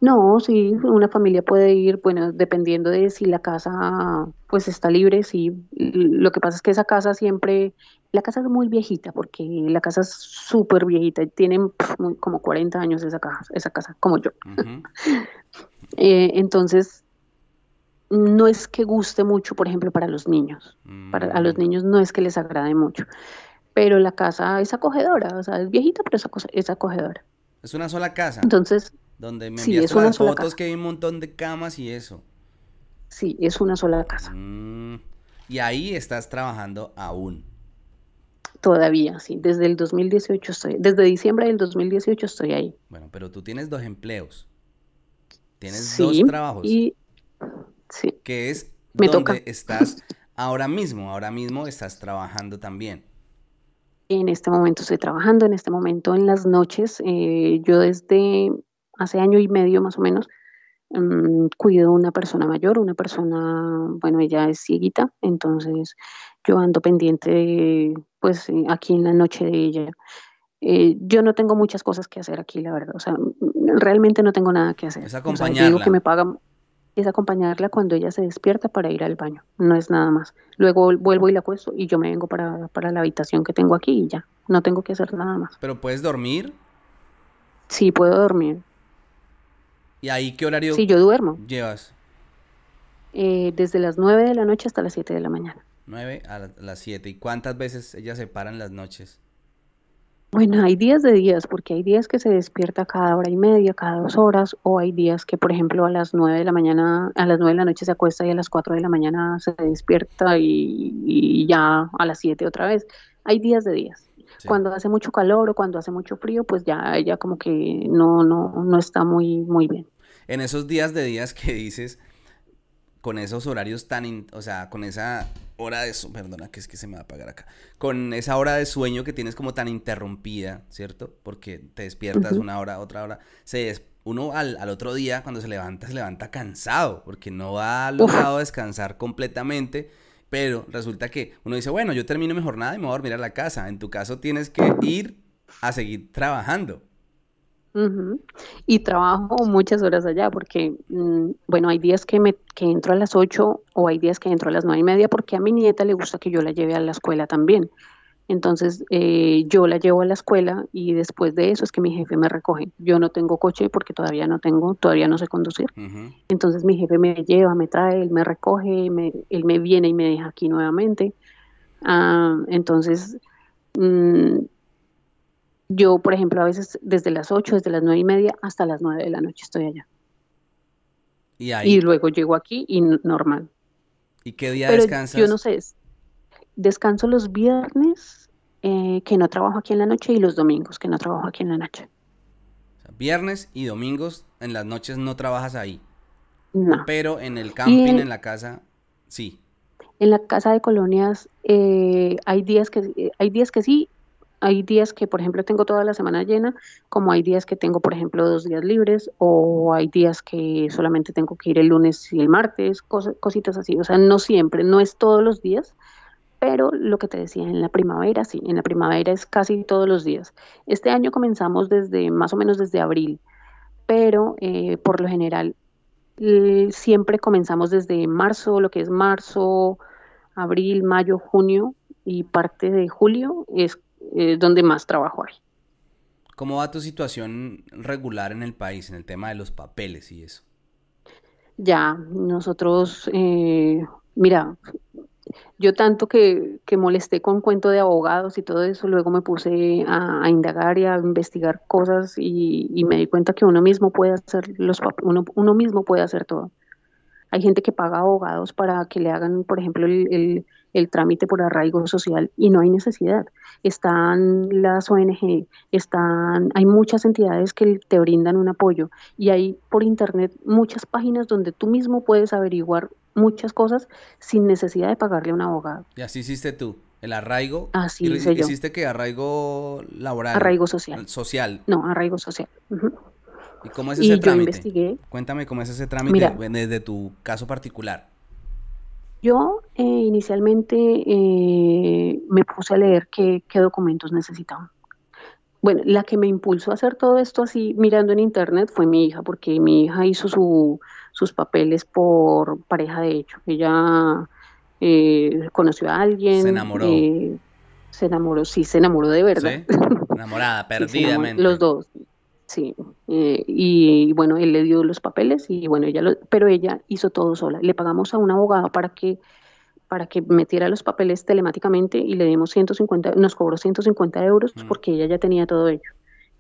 No, sí, una familia puede ir, bueno, dependiendo de si la casa pues está libre, sí. Lo que pasa es que esa casa siempre, la casa es muy viejita, porque la casa es súper viejita, tiene como 40 años esa casa, esa casa como yo. Eh, entonces, no es que guste mucho, por ejemplo, para los niños. Para a los mm. niños no es que les agrade mucho, pero la casa es acogedora, o sea, es viejita, pero es, es acogedora. Es una sola casa. Entonces, donde me enviaste las fotos que hay un montón de camas y eso. Sí, es una sola casa. Mm, y ahí estás trabajando aún. Todavía, sí. Desde el 2018 estoy, desde diciembre del 2018 estoy ahí. Bueno, pero tú tienes dos empleos. Tienes dos trabajos. Y sí. Que es donde estás ahora mismo. Ahora mismo estás trabajando también. En este momento estoy trabajando, en este momento en las noches. Eh, yo desde hace año y medio más o menos, um, cuido una persona mayor, una persona, bueno, ella es cieguita, entonces yo ando pendiente, pues, eh, aquí en la noche de ella. Eh, yo no tengo muchas cosas que hacer aquí, la verdad. O sea, realmente no tengo nada que hacer. Es acompañarla. digo que me pagan es acompañarla cuando ella se despierta para ir al baño, no es nada más. Luego vuelvo y la acuesto y yo me vengo para, para la habitación que tengo aquí y ya, no tengo que hacer nada más. ¿Pero puedes dormir? Sí, puedo dormir. ¿Y ahí qué horario Sí, yo duermo. llevas? Eh, desde las 9 de la noche hasta las 7 de la mañana. 9 a la- las 7. ¿Y cuántas veces ella se para en las noches? Bueno, hay días de días, porque hay días que se despierta cada hora y media, cada dos horas, o hay días que, por ejemplo, a las 9 de la mañana, a las 9 de la noche se acuesta y a las 4 de la mañana se despierta y, y ya a las 7 otra vez. Hay días de días. Sí. Cuando hace mucho calor o cuando hace mucho frío, pues ya ella como que no, no, no está muy, muy bien. En esos días de días que dices, con esos horarios tan, in- o sea, con esa hora de perdona, que es que se me va a apagar acá, con esa hora de sueño que tienes como tan interrumpida, ¿cierto? Porque te despiertas una hora, otra hora, se uno al, al otro día cuando se levanta, se levanta cansado, porque no ha logrado descansar completamente, pero resulta que uno dice, bueno, yo termino mi jornada y me voy a dormir a la casa, en tu caso tienes que ir a seguir trabajando. Y trabajo muchas horas allá porque, mm, bueno, hay días que, me, que entro a las 8 o hay días que entro a las 9 y media porque a mi nieta le gusta que yo la lleve a la escuela también. Entonces, eh, yo la llevo a la escuela y después de eso es que mi jefe me recoge. Yo no tengo coche porque todavía no tengo, todavía no sé conducir. Entonces mi jefe me lleva, me trae, él me recoge, me- él me viene y me deja aquí nuevamente. Ah, entonces, mm, yo, por ejemplo, a veces desde las 8, desde las 9 y media hasta las 9 de la noche estoy allá. Y ahí, Y luego llego aquí y normal. ¿y qué día Pero descansas? yo no sé, es- descanso los viernes eh, que no trabajo aquí en la noche y los domingos que no trabajo aquí en la noche. O sea, viernes y domingos en las noches no trabajas ahí, No. pero en el camping, en- en la casa, sí. En la casa de colonias eh, hay días que eh, hay días que sí, hay días que por ejemplo tengo toda la semana llena, como hay días que tengo por ejemplo dos días libres o hay días que solamente tengo que ir el lunes y el martes, cositas así. O sea, no siempre, no es todos los días, pero lo que te decía en la primavera, sí, en la primavera es casi todos los días. Este año comenzamos desde más o menos desde abril, pero eh, por lo general siempre comenzamos desde marzo, lo que es marzo, abril, mayo, junio y parte de julio es eh, donde más trabajo hay. ¿Cómo va tu situación regular en el país, en el tema de los papeles y eso? Ya, nosotros, eh, mira, yo tanto que, que molesté con cuento de abogados y todo eso, luego me puse a, a indagar y a investigar cosas y, y me di cuenta que uno mismo puede hacer los uno, uno mismo puede hacer todo. Hay gente que paga abogados para que le hagan, por ejemplo, el, el- el trámite por arraigo social y no hay necesidad. Están las ONG, están, hay muchas entidades que te brindan un apoyo y hay por internet muchas páginas donde tú mismo puedes averiguar muchas cosas sin necesidad de pagarle a un abogado. Y así hiciste tú, el arraigo. Así hice yo. hiciste que arraigo laboral. Arraigo social. Social. No, arraigo social. ¿Y cómo es Y ese yo trámite? investigué. Cuéntame cómo es ese trámite Mira. desde tu caso particular. Yo eh, inicialmente eh, me puse a leer qué, qué documentos necesitaban. Bueno, la que me impulsó a hacer todo esto así mirando en internet fue mi hija, porque mi hija hizo su, sus papeles por pareja de hecho. Ella eh, conoció a alguien. Se enamoró. eh, se enamoró, sí, se enamoró de verdad. ¿Sí? Enamorada, Sí, se enamoró, perdidamente. Los dos, sí. Eh, y bueno, él le dio los papeles y bueno, ella lo, pero ella hizo todo sola. Le pagamos a un abogado para que para que metiera los papeles telemáticamente y le dimos 150, nos cobró 150 euros Mm. porque ella ya tenía todo ello.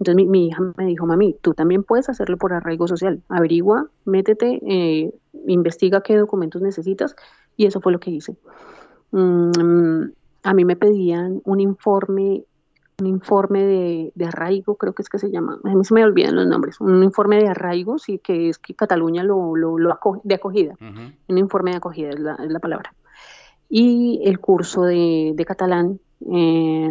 Entonces mi, mi hija me dijo, mami, tú también puedes hacerlo por arraigo social. Averigua, métete, eh, investiga qué documentos necesitas y eso fue lo que hice. Mm, a mí me pedían un informe un informe de, de arraigo, creo que es que se llama, a mí se me olvidan los nombres, un informe de arraigo, sí, que es que Cataluña lo, lo, lo aco- de acogida, un informe de acogida es la, es la palabra. Y el curso de, de catalán eh,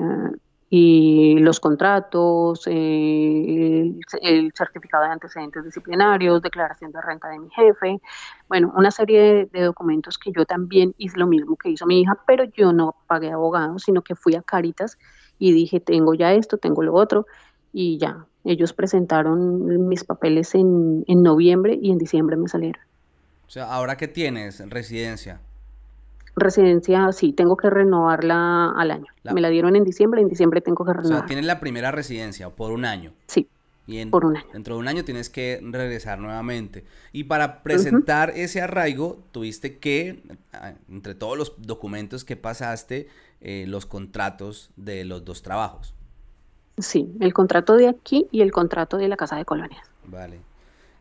y los contratos, eh, el, el certificado de antecedentes disciplinarios, declaración de renta de mi jefe, bueno, una serie de, de documentos que yo también hice lo mismo que hizo mi hija, pero yo no pagué abogado, sino que fui a Caritas y dije, tengo ya esto, tengo lo otro, y ya, Ellos presentaron mis papeles en, en noviembre y en diciembre me salieron. O sea, ¿ahora qué tienes? Residencia. Residencia, sí, tengo que renovarla al año. Me la dieron en diciembre, en diciembre tengo que renovar. O sea, tienes la primera residencia por un año. Sí. Y por un año. Dentro de un año tienes que regresar nuevamente. Y para presentar ese arraigo, tuviste que, ah, entre todos los documentos que pasaste, eh, los contratos de los dos trabajos. Sí, el contrato de aquí y el contrato de la Casa de Colonias. Vale.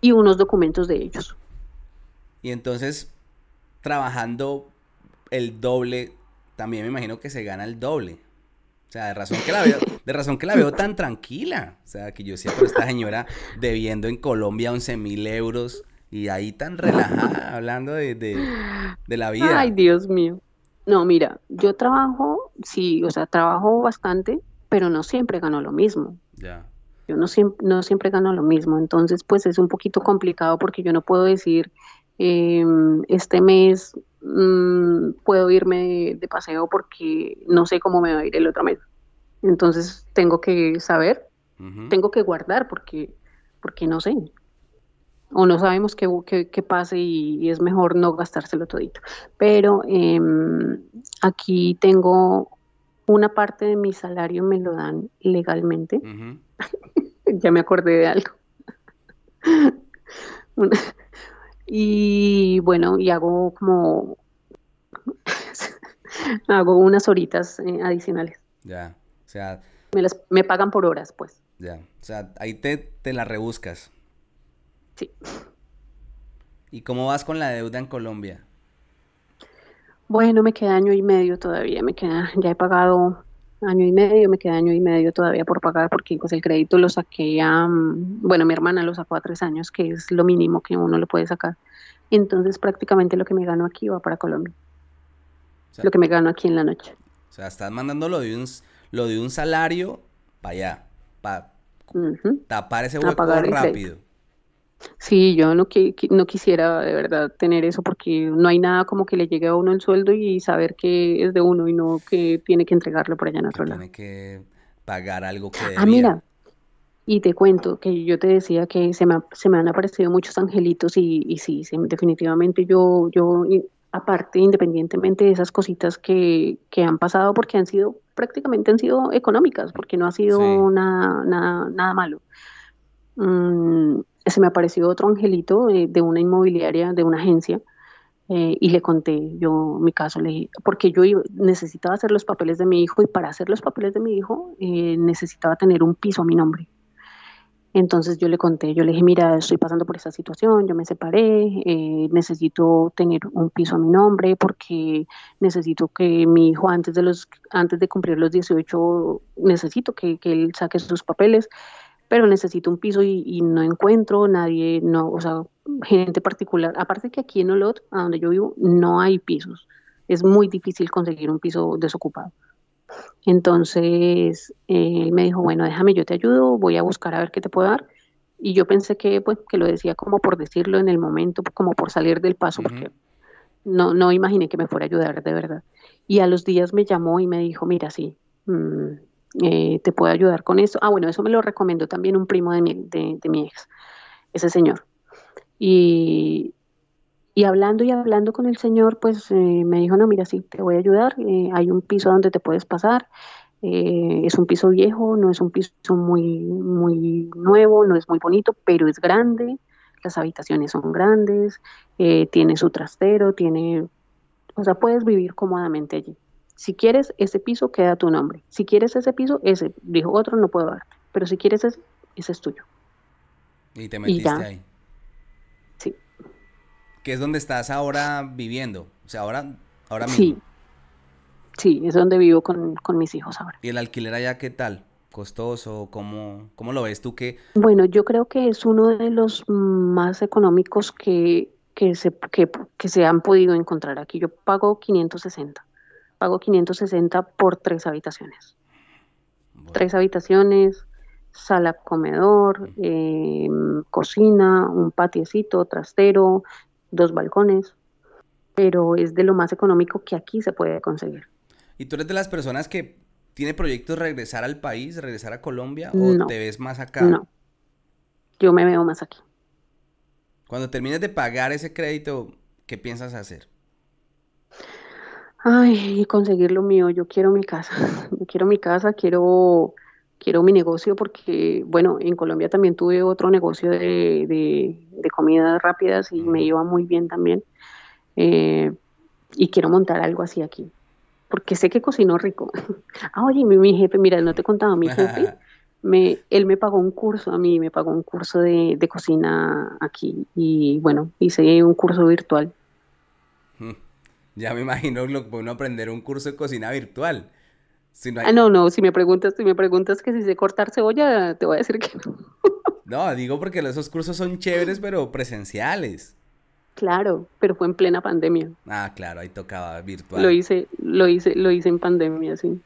Y unos documentos de ellos. Y entonces, trabajando el doble, también me imagino que se gana el doble. O sea, de razón que la veo, de razón que la veo tan tranquila. O sea, que yo siempre esta señora debiendo en Colombia 11 mil euros y ahí tan relajada hablando de, de, la vida. Ay, Dios mío. No, mira, yo trabajo, sí, o sea, trabajo bastante, pero no siempre gano lo mismo. Ya. Yo no siempre, no siempre gano lo mismo, entonces pues es un poquito complicado porque yo no puedo decir, em, este mes Mm, puedo irme de, paseo porque no sé cómo me va a ir el otro mes. Entonces tengo que saber, tengo que guardar porque, porque no sé. O no sabemos qué, qué, pase y, es mejor no gastárselo todito. Pero em, aquí tengo una parte de mi salario me lo dan legalmente. ya me acordé de algo. Y bueno, y hago como, hago unas horitas eh, adicionales. Ya, o sea... Me, las, me pagan por horas, pues. Ya, o sea, ahí te, te la rebuscas. Sí. ¿Y cómo vas con la deuda en Colombia? Bueno, me queda año y medio todavía, me queda, ya he pagado año y medio, me queda año y medio todavía por pagar porque pues el crédito lo saqué a, bueno, mi hermana lo sacó a tres años, que es lo mínimo que uno le puede sacar. Entonces prácticamente lo que me gano aquí va para Colombia. lo que me gano aquí en la noche. O sea, estás mandando lo de un, lo de un salario para allá, para tapar ese hueco rápido. Sí, yo no, no quisiera de verdad tener eso porque no hay nada como que le llegue a uno el sueldo y saber que es de uno y no que tiene que entregarlo por allá en otro lado. Tiene que pagar algo que Ah, mira, y te cuento que yo te decía que se me, se me han aparecido muchos angelitos y, y sí, definitivamente yo, yo, aparte, independientemente de esas cositas que, que han pasado, porque han sido, prácticamente han sido económicas, porque no ha sido nada, nada, nada malo. Mm, se me apareció otro angelito de, una inmobiliaria, de una agencia, eh, y le conté yo mi caso, le porque yo necesitaba hacer los papeles de mi hijo y para hacer los papeles de mi hijo eh, necesitaba tener un piso a mi nombre. Entonces yo le conté, yo le dije, mira, estoy pasando por esta situación, yo me separé, eh, necesito tener un piso a mi nombre porque necesito que mi hijo antes de, los, antes de cumplir los 18, necesito que, que él saque sus papeles pero necesito un piso y, no encuentro nadie, no, o sea, gente particular. Aparte que aquí en Olot, a donde yo vivo, no hay pisos. Es muy difícil conseguir un piso desocupado. Entonces, él me dijo, bueno, déjame, yo te ayudo, voy a buscar a ver qué te puedo dar. Y yo pensé que, pues, que lo decía como por decirlo en el momento, como por salir del paso, porque no, no imaginé que me fuera a ayudar de verdad. Y a los días me llamó y me dijo, mira, sí, mmm, eh, te puede ayudar con eso. Ah, bueno, eso me lo recomendó también un primo de mi, de, mi ex, ese señor. Y, y, hablando y hablando con el señor, pues eh, me dijo, no, mira, sí, te voy a ayudar, eh, hay un piso donde te puedes pasar, es un piso viejo, no es un piso muy, muy nuevo, no es muy bonito, pero es grande, las habitaciones son grandes, tiene su trastero, tiene, o sea, puedes vivir cómodamente allí. Si quieres ese piso, queda tu nombre. Si quieres ese piso, ese. Dijo otro, no puedo dar. Pero si quieres ese, ese es tuyo. Y te metiste ahí. Sí. ¿Qué es donde estás ahora viviendo? O sea, ahora, ahora mismo. Sí. Sí, es donde vivo con, mis hijos ahora. ¿Y el alquiler allá qué tal? ¿Costoso? ¿Cómo, cómo lo ves tú? que Bueno, yo creo que es uno de los más económicos que, que, se, que, que se han podido encontrar aquí. Yo pago 560 pago 560 por tres habitaciones. Tres habitaciones, sala, comedor, em, cocina, un patiecito, trastero, dos balcones, pero es de lo más económico que aquí se puede conseguir. ¿Y tú eres de las personas que tiene proyectos regresar al país, regresar a Colombia o te ves más acá? No, yo me veo más aquí. Cuando termines de pagar ese crédito, ¿qué piensas hacer? Ay, conseguir lo mío. Yo quiero mi casa. Yo quiero mi casa, quiero, quiero mi negocio porque, bueno, en Colombia también tuve otro negocio de, de, comidas rápidas y me iba muy bien también. Eh, y quiero montar algo así aquí. Porque sé que cocino rico. ah, oye, mi, mi, jefe, mira, no te he contado, mi jefe, me, él me pagó un curso a mí, me pagó un curso de, de cocina aquí. Y bueno, hice un curso virtual. Ya me imagino lo que puede aprender un curso de cocina virtual. no Ah, no, no, si me preguntas, si me preguntas que si sé cortar cebolla, te voy a decir que no. no, digo porque esos cursos son chéveres, pero presenciales. Claro, pero fue en plena pandemia. Ah, claro, ahí tocaba virtual. Lo hice, lo hice, lo hice en pandemia, sí.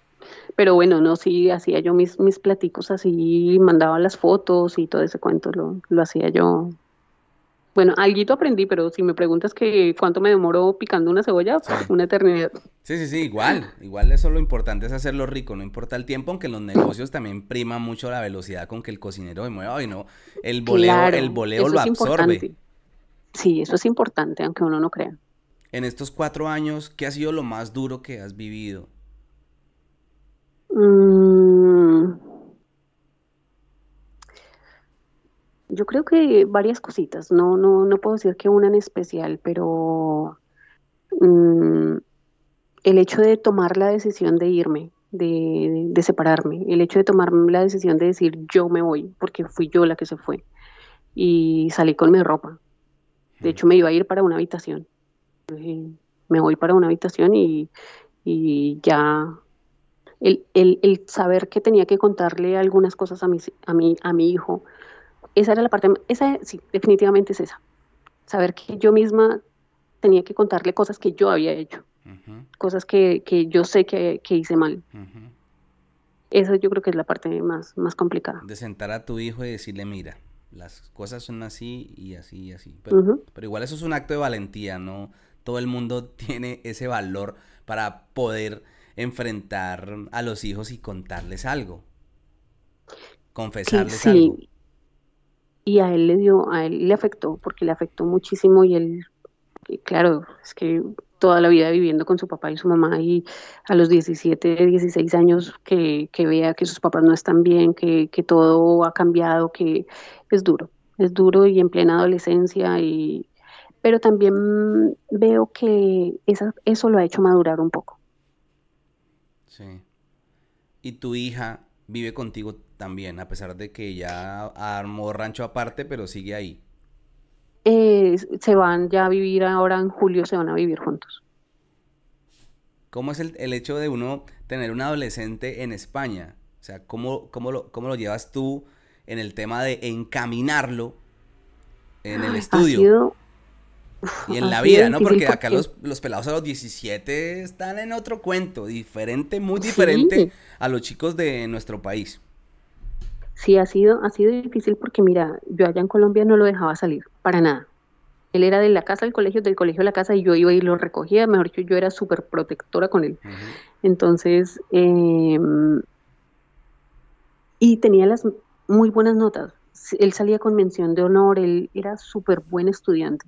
Pero bueno, no, sí, hacía yo mis, mis platicos así, mandaba las fotos y todo ese cuento, lo, lo hacía yo bueno, algo aprendí, pero si me preguntas que cuánto me demoró picando una cebolla, una eternidad. Sí, sí, sí, igual. Igual eso lo importante es hacerlo rico, no importa el tiempo, aunque en los negocios también prima mucho la velocidad con que el cocinero se mueva y no, el boleo, el boleo lo absorbe. Sí, eso es importante, aunque uno no crea. En estos cuatro años, ¿qué ha sido lo más duro que has vivido? Mm, Yo creo que varias cositas, no, no, no puedo decir que una en especial, pero mm, el hecho de tomar la decisión de irme, de, de, separarme, el hecho de tomar la decisión de decir yo me voy, porque fui yo la que se fue, y salí con mi ropa. De hecho, me iba a ir para una habitación. me voy para una habitación y, y ya el, el, el, saber que tenía que contarle algunas cosas a mi, a mi, a mi hijo, esa era la parte, esa sí, definitivamente es esa. Saber que yo misma tenía que contarle cosas que yo había hecho, cosas que, que, yo sé que, que hice mal. Esa yo creo que es la parte más, más complicada. De sentar a tu hijo y decirle, mira, las cosas son así y así y así. Pero, pero igual eso es un acto de valentía, ¿no? Todo el mundo tiene ese valor para poder enfrentar a los hijos y contarles algo. Confesarles sí, algo y a él le dio, a él le afectó, porque le afectó muchísimo y él, claro, es que toda la vida viviendo con su papá y su mamá y a los 17, 16 años que, que vea que sus papás no están bien, que, que, todo ha cambiado, que es duro, es duro y en plena adolescencia y pero también veo que esa, eso lo ha hecho madurar un poco. Sí. ¿Y tu hija vive contigo también, a pesar de que ya armó rancho aparte, pero sigue ahí. Eh, se van ya a vivir ahora en julio, se van a vivir juntos. ¿Cómo es el, hecho de uno tener un adolescente en España? O sea, ¿cómo, cómo, lo, cómo lo llevas tú en el tema de encaminarlo en el estudio? y en la vida, ¿no? Porque, acá los, los, pelados a los 17 están en otro cuento, diferente, muy diferente a los chicos de nuestro país. Sí, ha sido, ha sido difícil porque mira, yo allá en Colombia no lo dejaba salir, para nada. Él era de la casa al colegio, del colegio a la casa y yo iba y lo recogía, mejor dicho, yo era súper protectora con él. Entonces, em, y tenía las muy buenas notas. Él salía con mención de honor, él era súper buen estudiante.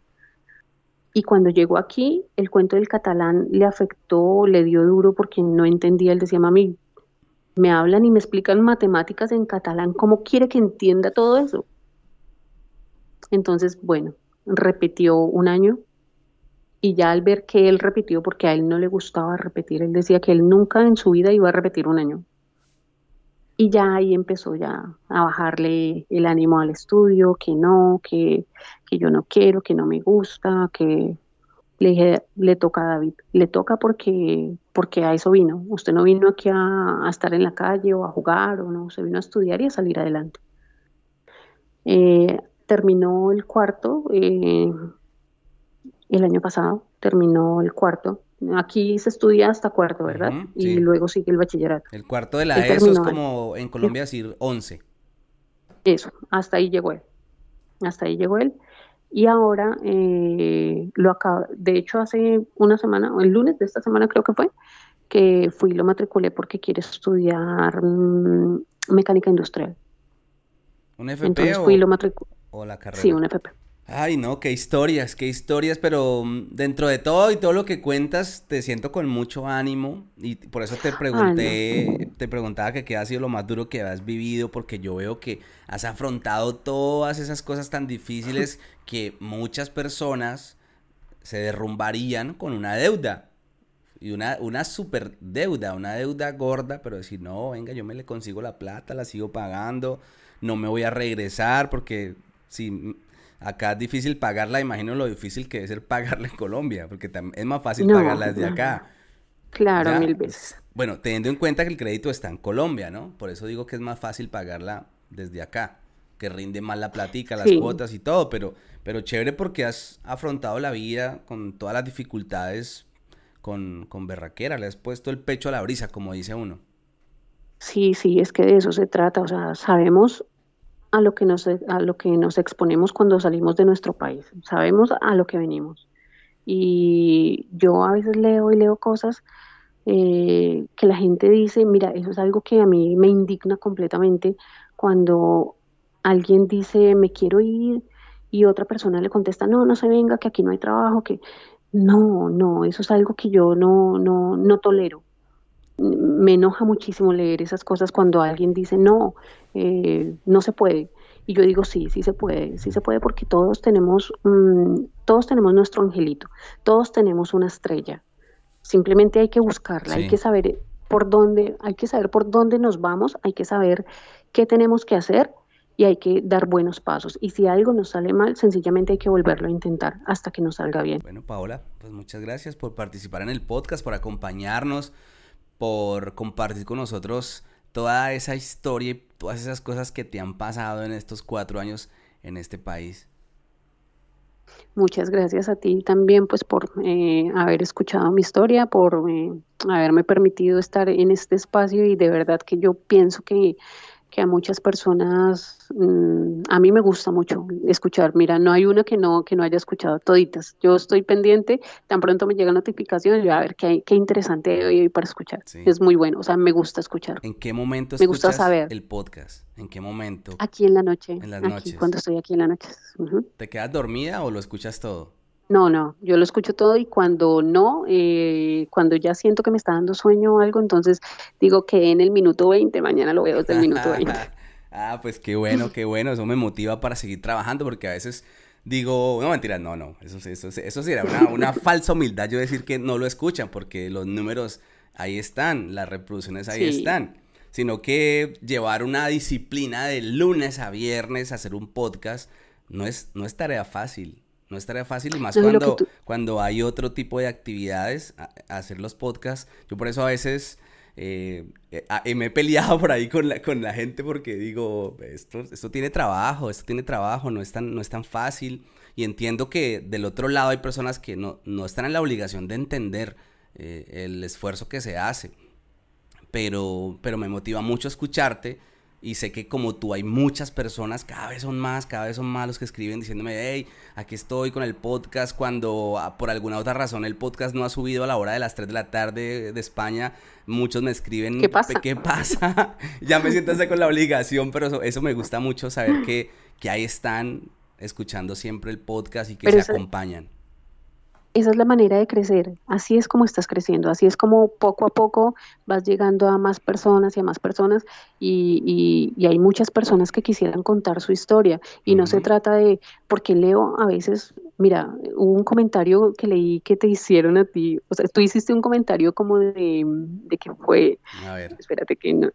Y cuando llegó aquí, el cuento del catalán le afectó, le dio duro porque no entendía. Él decía, mami, me hablan y me explican matemáticas en catalán, ¿cómo quiere que entienda todo eso? Entonces, bueno, repitió un año y ya al ver que él repitió, porque a él no le gustaba repetir, él decía que él nunca en su vida iba a repetir un año. Y ya ahí empezó ya a bajarle el ánimo al estudio, que no, que, que yo no quiero, que no me gusta, que le dije, le toca a David, le toca porque, porque a eso vino. Usted no vino aquí a, estar en la calle o a jugar, o no, usted vino a estudiar y a salir adelante. Eh, terminó el cuarto eh, el año pasado, terminó el cuarto. Aquí se estudia hasta cuarto, ¿verdad? Y luego sigue el bachillerato. El cuarto de la ESO es como en Colombia decir 11. Eso, hasta ahí llegó él. Hasta ahí llegó él. Y ahora eh, lo acabo, de hecho hace una semana, o el lunes de esta semana creo que fue, que fui y lo matriculé porque quiere estudiar mm, mecánica industrial. ¿Un FP o... fui lo o la carrera? Sí, una FP. Ay, no, qué historias, qué historias, pero mm, dentro de todo y todo lo que cuentas, te siento con mucho ánimo y por eso te pregunté, te preguntaba que qué ha sido lo más duro que has vivido, porque yo veo que has afrontado todas esas cosas tan difíciles que muchas personas se derrumbarían con una deuda. Y una, una super deuda, una deuda gorda, pero decir, no, venga, yo me le consigo la plata, la sigo pagando, no me voy a regresar porque si Acá es difícil pagarla, imagino lo difícil que es ser pagarla en Colombia, porque es más fácil pagarla desde acá. Claro, mil veces. Bueno, teniendo en cuenta que el crédito está en Colombia, ¿no? Por eso digo que es más fácil pagarla desde acá, que rinde más la platica, las cuotas y todo, pero, pero chévere porque has afrontado la vida con todas las dificultades con, con berraquera, le has puesto el pecho a la brisa, como dice uno. Sí, sí, es que de eso se trata, o sea, sabemos a lo que nos, a lo que nos exponemos cuando salimos de nuestro país. Sabemos a lo que venimos. Y yo a veces leo y leo cosas eh, que la gente dice, mira, eso es algo que a mí me indigna completamente cuando alguien dice, me quiero ir y otra persona le contesta, no, no se venga, que aquí no hay trabajo, que no, no, eso es algo que yo no, no, no tolero me enoja muchísimo leer esas cosas cuando alguien dice, no, eh, no se puede. Y yo digo, sí, sí se puede, sí se puede porque todos tenemos, mm, todos tenemos nuestro angelito, todos tenemos una estrella. Simplemente hay que buscarla, hay que saber por dónde, hay que saber por dónde nos vamos, hay que saber qué tenemos que hacer y hay que dar buenos pasos. Y si algo nos sale mal, sencillamente hay que volverlo a intentar hasta que nos salga bien. Bueno, Paola, pues muchas gracias por participar en el podcast, por acompañarnos por compartir con nosotros toda esa historia y todas esas cosas que te han pasado en estos cuatro años en este país. Muchas gracias a ti también pues por eh, haber escuchado mi historia, por eh, haberme permitido estar en este espacio y de verdad que yo pienso que que a muchas personas, mm, a mí me gusta mucho escuchar. Mira, no hay una que no, que no haya escuchado toditas. Yo estoy pendiente, tan pronto me llega notificación, yo a ver qué, qué interesante hoy para escuchar. Es muy bueno, o sea, me gusta escuchar. ¿En qué momento me gusta saber. el podcast? ¿En qué momento? Aquí en la noche. En las noches. Cuando estoy aquí en la noche. ¿Te quedas dormida o lo escuchas todo? No, no, yo lo escucho todo y cuando no, eh, cuando ya siento que me está dando sueño o algo, entonces digo que en el minuto 20, mañana lo veo desde el minuto 20. ah, pues qué bueno, qué bueno, eso me motiva para seguir trabajando porque a veces digo, no mentiras, no, no, eso, eso, eso sería una, una falsa humildad yo decir que no lo escuchan porque los números ahí están, las reproducciones ahí están, sino que llevar una disciplina de lunes a viernes, hacer un podcast, no es, no es tarea fácil. No es tarea fácil y más cuando, cuando hay otro tipo de actividades, hacer los podcasts. Yo por eso a veces eh, eh, me he peleado por ahí con la, con la gente porque digo, esto, esto tiene trabajo, esto tiene trabajo, no es tan, no es tan fácil. Y entiendo que del otro lado hay personas que no, no están en la obligación de entender eh, el esfuerzo que se hace. Pero, pero me motiva mucho escucharte y sé que como tú hay muchas personas, cada vez son más, cada vez son más los que escriben diciéndome, hey, aquí estoy con el podcast, cuando ah, por alguna otra razón el podcast no ha subido a la hora de las 3 de la tarde de España, muchos me escriben, ¿qué pasa? ¿Qué pasa? ya me siento con la obligación, pero eso, me gusta mucho saber que, que ahí están escuchando siempre el podcast y que se acompañan esa es la manera de crecer, así es como estás creciendo, así es como poco a poco vas llegando a más personas y a más personas y, hay muchas personas que quisieran contar su historia y no se trata de, porque leo a veces, mira, hubo un comentario que leí que te hicieron a ti, o sea, tú hiciste un comentario como de, de que fue, a ver. espérate que no,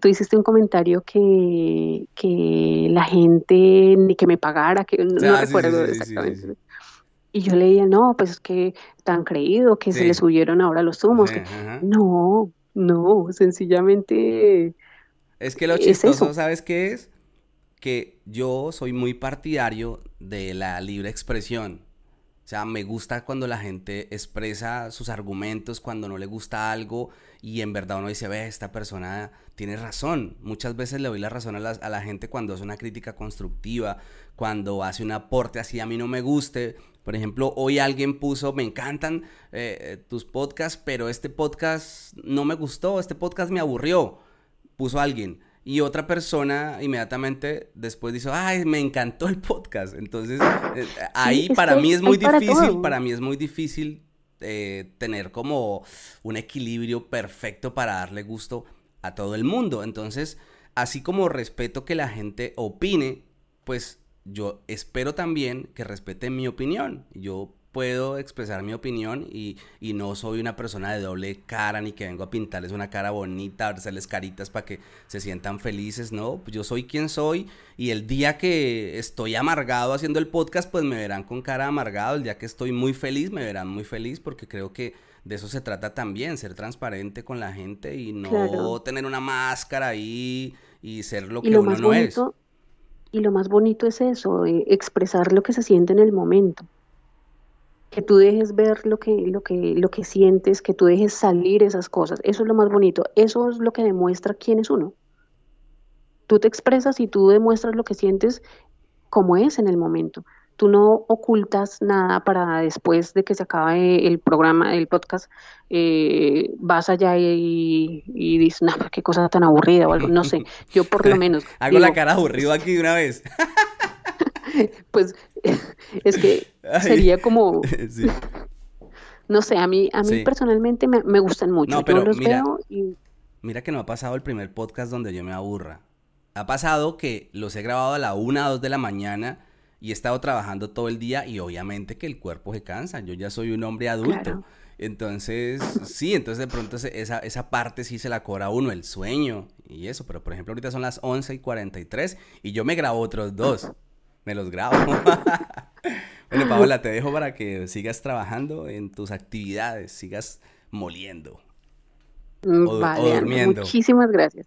tú hiciste un comentario que, que la gente ni que me pagara, que no, ah, recuerdo exactamente. Y yo leía, no, pues es que tan creído que se le subieron ahora los humos. No, no, sencillamente. Es que lo chistoso, ¿sabes qué es? Que yo soy muy partidario de la libre expresión. O sea, me gusta cuando la gente expresa sus argumentos, cuando no le gusta algo y en verdad uno dice, ve, esta persona tiene razón. Muchas veces le doy la razón a la, a la gente cuando hace una crítica constructiva, cuando hace un aporte así a mí no me guste, por ejemplo, hoy alguien puso, me encantan eh, tus podcasts, pero este podcast no me gustó, este podcast me aburrió, puso alguien. Y otra persona inmediatamente después dice, ay, me encantó el podcast. Entonces, eh, ahí para mí es muy difícil, para, mí es muy difícil eh, tener como un equilibrio perfecto para darle gusto a todo el mundo. Entonces, así como respeto que la gente opine, pues yo espero también que respeten mi opinión. Yo puedo expresar mi opinión y, no soy una persona de doble cara ni que vengo a pintarles una cara bonita, a hacerles caritas para que se sientan felices, no, pues yo soy quien soy y el día que estoy amargado haciendo el podcast pues me verán con cara amargado, el día que estoy muy feliz me verán muy feliz porque creo que de eso se trata también, ser transparente con la gente y no tener una máscara ahí y ser lo que uno no es. Y lo más bonito es eso, eh, expresar lo que se siente en el momento que tú dejes ver lo que, lo que, lo que sientes, que tú dejes salir esas cosas. Eso es lo más bonito. Eso es lo que demuestra quién es uno. Tú te expresas y tú demuestras lo que sientes como es en el momento. Tú no ocultas nada para después de que se acabe el programa, el podcast, eh, vas allá y, dices, no, qué cosa tan aburrida o algo. No sé, yo por lo menos. Hago la cara aburrida aquí de una vez. pues es que sería como... No sé, a mí, a mí personalmente me, gustan mucho. pero los mira, veo Mira que no ha pasado el primer podcast donde yo me aburra. Ha pasado que los he grabado a la una o dos de la mañana y he estado trabajando todo el día y obviamente que el cuerpo se cansa. Yo ya soy un hombre adulto. Entonces, sí, entonces de pronto esa, esa parte sí se la cobra uno, el sueño y eso. Pero por ejemplo, ahorita son las 11 y 43 y yo me grabo otros dos me los grabo. bueno, Paola, te dejo para que sigas trabajando en tus actividades, sigas moliendo. Mm, o, vale, durmiendo. Muchísimas gracias.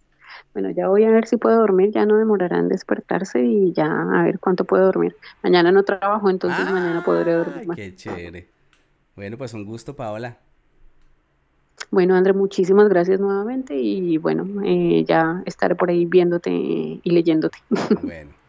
Bueno, ya voy a ver si puedo dormir, ya no demorarán despertarse y ya a ver cuánto puedo dormir. Mañana no trabajo, entonces mañana podré dormir más. Qué chévere. Bueno, pues un gusto, Paola. Bueno, André, muchísimas gracias nuevamente y bueno, eh, ya estaré por ahí viéndote y leyéndote. Bueno.